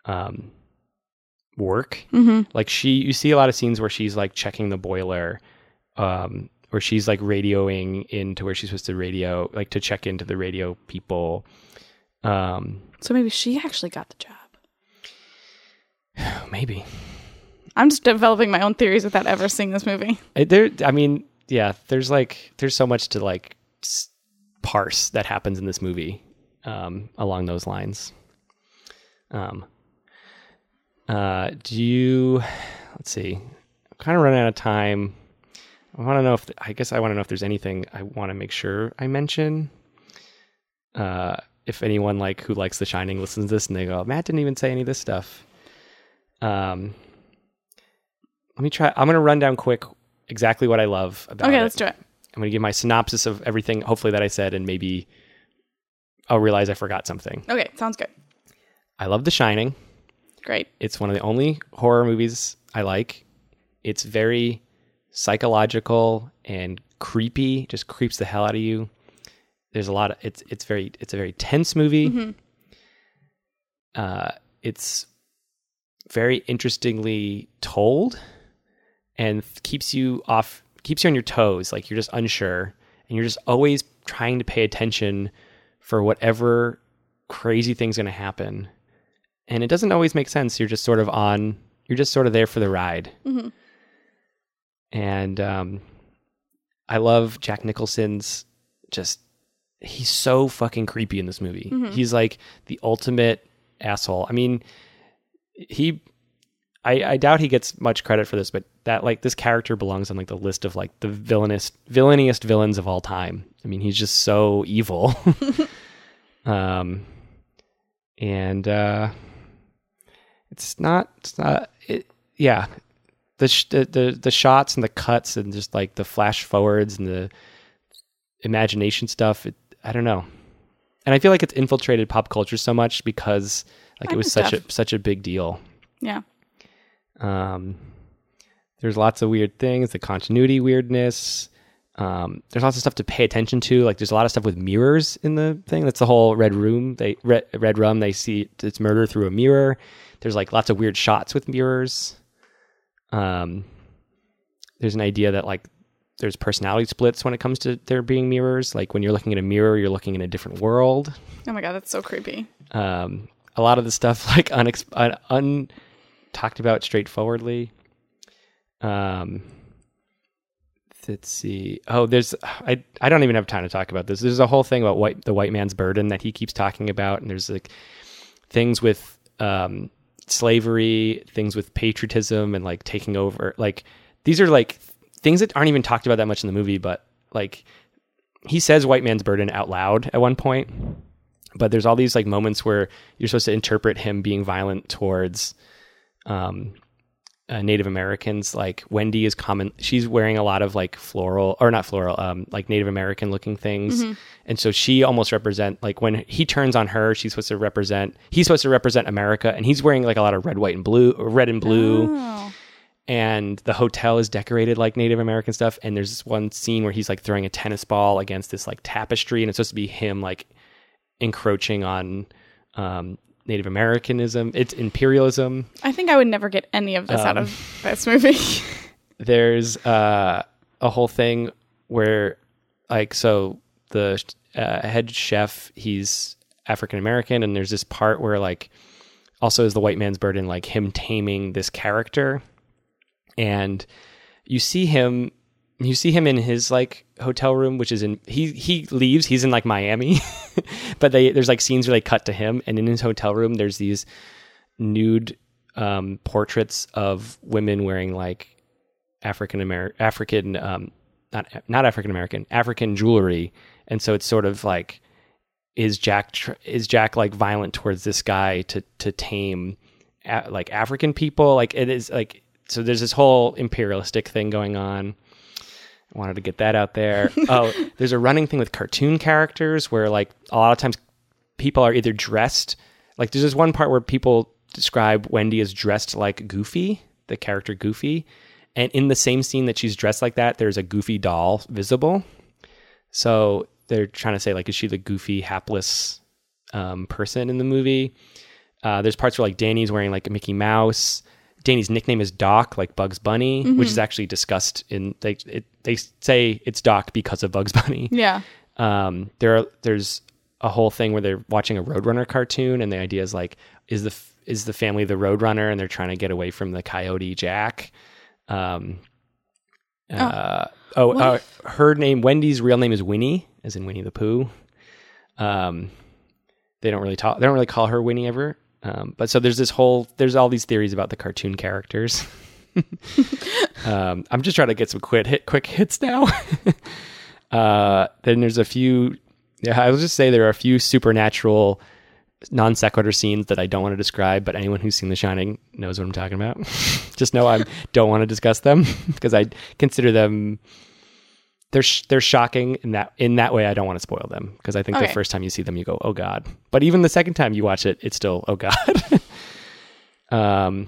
um work. Hmm like she you see a lot of scenes where she's like checking the boiler um where she's like radioing into where she's supposed to radio like to check into the radio people. Um So maybe she actually got the job. maybe. I'm just developing my own theories without ever seeing this movie. I- there i mean yeah there's like there's so much to like parse that happens in this movie um along those lines. Um uh do you let's see i'm kind of running out of time. I want to know if i guess i want to know if there's anything i want to make sure i mention. Uh if anyone like who likes the shining listens to this and they go matt didn't even say any of this stuff. Um let me try i'm gonna run down quick exactly what i love about Okay, it. let's do it. i'm gonna give my synopsis of everything hopefully that i said and maybe i'll realize i forgot something. Okay, sounds good. i love the shining Great. it's one of the only horror movies I like. It's very psychological and creepy, just creeps the hell out of you. There's a lot of it's it's very it's a very tense movie. Mhm. Uh it's very interestingly told and keeps you off keeps you on your toes like you're just unsure and you're just always trying to pay attention for whatever crazy thing's going to happen and it doesn't always make sense you're just sort of on you're just sort of there for the ride Mhm. and um i love jack nicholson's just he's so fucking creepy in this movie Mhm. he's like the ultimate asshole i mean he I, I doubt he gets much credit for this, but that like this character belongs on like the list of like the villainous villainiest villains of all time. I mean, he's just so evil. um and uh it's not it's not it yeah. The, sh- the the the shots and the cuts and just like the flash forwards and the imagination stuff, it, I don't know. And I feel like it's infiltrated pop culture so much because like it was such a such a big deal. Yeah. Um, there's lots of weird things, the continuity weirdness. Um, there's lots of stuff to pay attention to. Like there's a lot of stuff with mirrors in the thing. That's the whole red room. They red, red rum. They see it's murder through a mirror. There's like lots of weird shots with mirrors. Um, there's an idea that like there's personality splits when it comes to there being mirrors. Like when you're looking at a mirror, you're looking in a different world. Oh my god, that's so creepy. Um, a lot of the stuff like unex- un, un talked about straightforwardly. Um, let's see. Oh, there's I I don't even have time to talk about this. There's a whole thing about white the white man's burden that he keeps talking about, and there's like things with um, slavery, things with patriotism, and like taking over. Like these are like things that aren't even talked about that much in the movie, but like he says white man's burden out loud at one point. But there's all these like moments where you're supposed to interpret him being violent towards um, uh, Native Americans. Like Wendy is common; she's wearing a lot of like floral or not floral, um, like Native American looking things, and so she almost represent like when he turns on her, she's supposed to represent. He's supposed to represent America, and he's wearing like a lot of red, white, and blue, red and blue Oh. and the hotel is decorated like Native American stuff. And there's this one scene where he's like throwing a tennis ball against this like tapestry, and it's supposed to be him like encroaching on um, Native Americanism. It's imperialism. I think I would never get any of this out Um, of this movie. There's uh, a whole thing where like so the uh, head chef he's African American, and there's this part where like also is the white man's burden, like him taming this character, and you see him you see him in his like hotel room which is in he he leaves he's in like miami but they there's like scenes where they cut to him and in his hotel room there's these nude um portraits of women wearing like african american african um not not african american african jewelry and so it's sort of like is jack is jack like violent towards this guy to to tame like african people? Like it is like so there's this whole imperialistic thing going on wanted to get that out there. oh, there's a running thing with cartoon characters where like a lot of times people are either dressed like there's this one part where people describe Wendy as dressed like Goofy, the character Goofy, and in the same scene that she's dressed like that, there's a Goofy doll visible. So they're trying to say like, is she the goofy, hapless um, person in the movie? Uh, there's parts where like Danny's wearing like a Mickey Mouse. Danny's nickname is Doc, like Bugs Bunny, which is actually discussed in like it, they say it's Doc because of Bugs Bunny. yeah. Um, there are, there's a whole thing where they're watching a Roadrunner cartoon, and the idea is like, is the is the family the Roadrunner, and they're trying to get away from the Coyote Jack. Um, uh, oh, uh, her name Wendy's real name is Winnie, as in Winnie the Pooh. Um, they don't really talk. They don't really call her Winnie ever. Um, but so there's this whole there's all these theories about the cartoon characters. um, I'm just trying to get some quick hit quick hits now. uh, then there's a few. Yeah, I will just say there are a few supernatural non sequitur scenes that I don't want to describe, but anyone who's seen The Shining knows what I'm talking about. just know I don't want to discuss them because I consider them they're sh- they're shocking in that in that way. I don't want to spoil them because I think Okay. the first time you see them, you go, "Oh God!" But even the second time you watch it, it's still, "Oh God." um,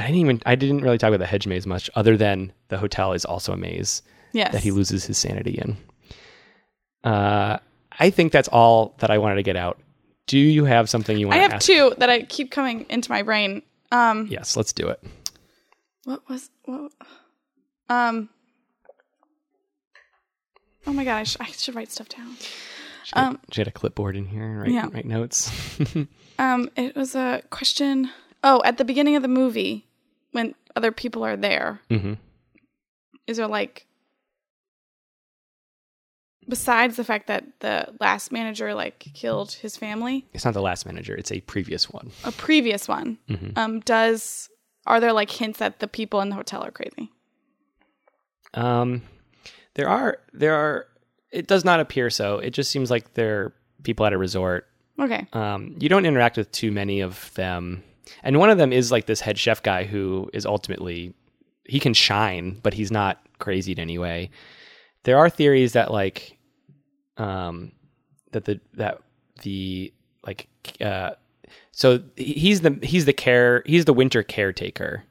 I didn't even I didn't really talk about the hedge maze much, other than the hotel is also a maze Yes. that he loses his sanity in. Uh, I think that's all that I wanted to get out. Do you have something you want to add? I have ask? two that I keep coming into my brain. Um, Yes, let's do it. what was what? Um. Oh my god, I, should write stuff down. Should, I- Um, I get a clipboard in here and write, yeah. write notes? Um, it was a question. Oh, at the beginning of the movie, when other people are there, hmm is there like besides the fact that the last manager like killed his family, It's not the last manager; it's a previous one. a previous one, Mhm. um, does are there like hints that the people in the hotel are crazy? Um, there are there are. It does not appear so. It just seems like they're people at a resort. Okay. Um, you don't interact with too many of them, and one of them is like this head chef guy who is ultimately he can shine, but he's not crazy in any way. There are theories that like, um, that the that the like uh, so he's the he's the care he's the winter caretaker,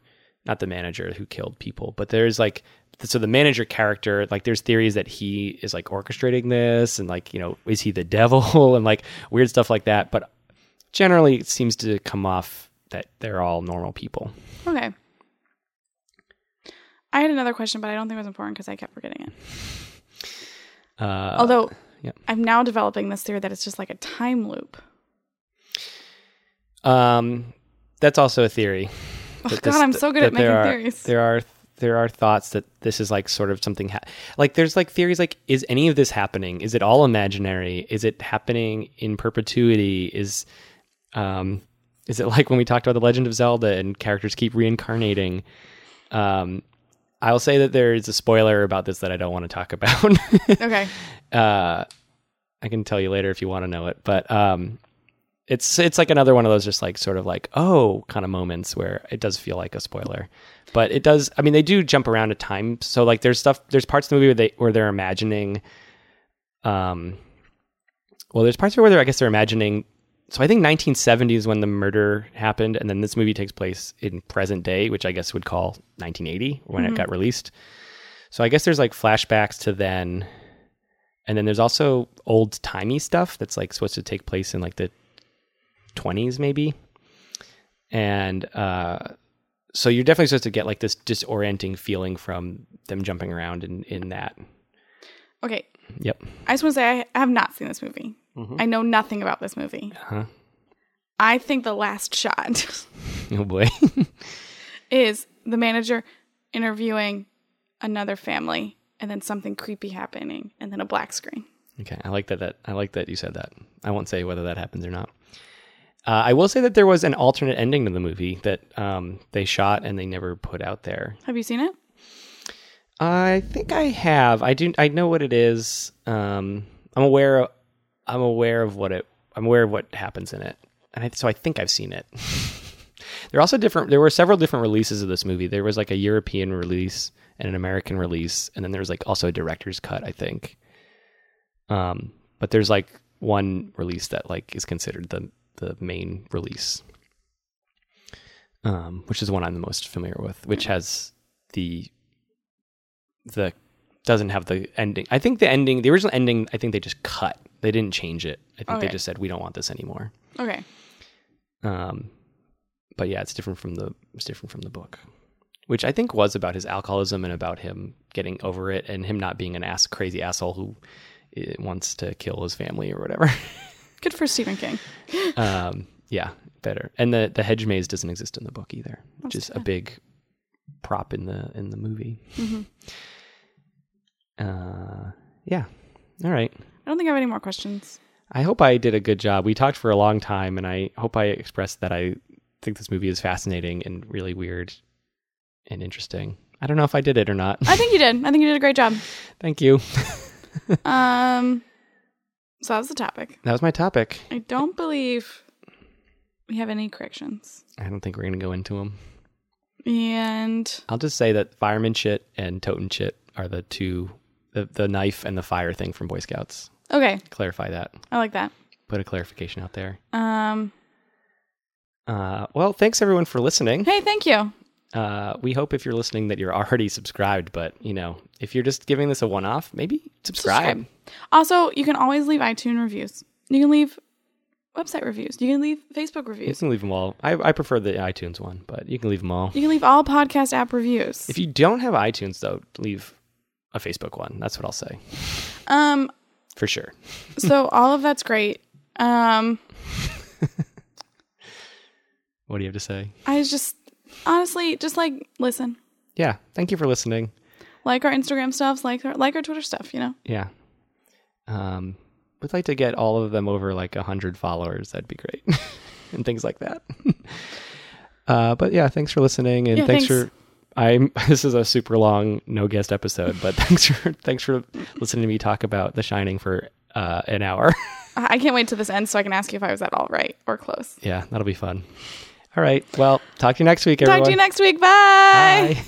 not the manager who killed people. But there's like so the manager character like there's theories that he is like orchestrating this and like you know is he the devil and like weird stuff like that. But generally, it seems to come off that they're all normal people. Okay. I had another question, but I don't think it was important because I kept forgetting it. Uh, Although yeah. I'm now developing this theory that it's just like a time loop. Um, that's also a theory. Oh, God, this- I'm so good at making are, theories. There are there are thoughts that this is like sort of something ha- like there's like theories like is any of this happening? Is it all imaginary? Is it happening in perpetuity? Is um is it like when we talked about the Legend of Zelda and characters keep reincarnating? Um, I'll say that there is a spoiler about this that I don't want to talk about. okay. uh, I can tell you later if you want to know it, but um, it's it's like another one of those just like sort of like oh kind of moments where it does feel like a spoiler, but it does. I mean, they do jump around at times. So like there's stuff there's parts of the movie where they where they're imagining, um, well, there's parts where they're I guess they're imagining. So I think 1970 is when the murder happened, and then this movie takes place in present day, which I guess would call 1980 when it got released. So I guess there's like flashbacks to then, and then there's also old timey stuff that's like supposed to take place in like the 20s maybe. And uh, so you're definitely supposed to get like this disorienting feeling from them jumping around in in that. Okay. Yep. I just want to say I have not seen this movie. I know nothing about this movie. Huh. I think the last shot Oh boy. is the manager interviewing another family and then something creepy happening and then a black screen. Okay, I like that. That I like that you said that. I won't say whether that happens or not. Uh, I will say that there was an alternate ending to the movie that um, they shot and they never put out there. Have you seen it? I think I have. I do. I know what it is. Um, I'm aware. I'm aware of what it. I'm aware of what happens in it, and I, so I think I've seen it. there are also different. There were several different releases of this movie. There was like a European release and an American release, and then there was like also a director's cut. I think. Um, but there's like one release that like is considered the the main release, um, which is the one I'm the most familiar with, which has the the doesn't have the ending. I think the ending, the original ending, I think they just cut. They didn't change it. I think they just said we don't want this anymore. Okay. Um, but yeah, it's different from the it's different from the book, which I think was about his alcoholism and about him getting over it and him not being an ass crazy asshole who eh, wants to kill his family or whatever. Good for Stephen King. um, yeah, better. And the the hedge maze doesn't exist in the book either, which That's is a big prop in the in the movie. Mhm. Uh, yeah. All right. I don't think I have any more questions. I hope I did a good job. We talked for a long time, and I hope I expressed that I think this movie is fascinating and really weird and interesting. I don't know if I did it or not. I think you did. I think you did a great job. Thank you. Um, so that was the topic. That was my topic. I don't believe we have any corrections. I don't think we're going to go into them. And I'll just say that Firem'n Chit and Totin' Chit are the two, the, the knife and the fire thing from Boy Scouts. Okay, Clarify that. I like that. Put a clarification out there. Um, Uh, well, thanks everyone for listening. hey, thank you. Uh, we hope if you're listening that you're already subscribed, but you know, if you're just giving this a one off, maybe subscribe. Subscribe. Also, you can always leave iTunes reviews. You can leave website reviews. You can leave Facebook reviews. You can leave them all. I, I prefer the iTunes one, but you can leave them all. You can leave all podcast app reviews. If you don't have iTunes, though, leave a Facebook one. That's what I'll say Um, for sure. so all of that's great. Um, What do you have to say? I was just honestly just like listen, Yeah, thank you for listening. like our Instagram stuffs, like our like our Twitter stuff. You know, Yeah, um, we'd like to get all of them over like a hundred followers. That'd be great, and things like that. uh, but yeah, thanks for listening, and Yeah, thanks, thanks. for. I'm. This is a super long no guest episode, but thanks for thanks for listening to me talk about The Shining for uh, an hour. I can't wait till this ends so I can ask you if I was at all right or close. yeah, that'll be fun. All right. Well, talk to you next week, everyone. Talk to you next week. Bye. Bye.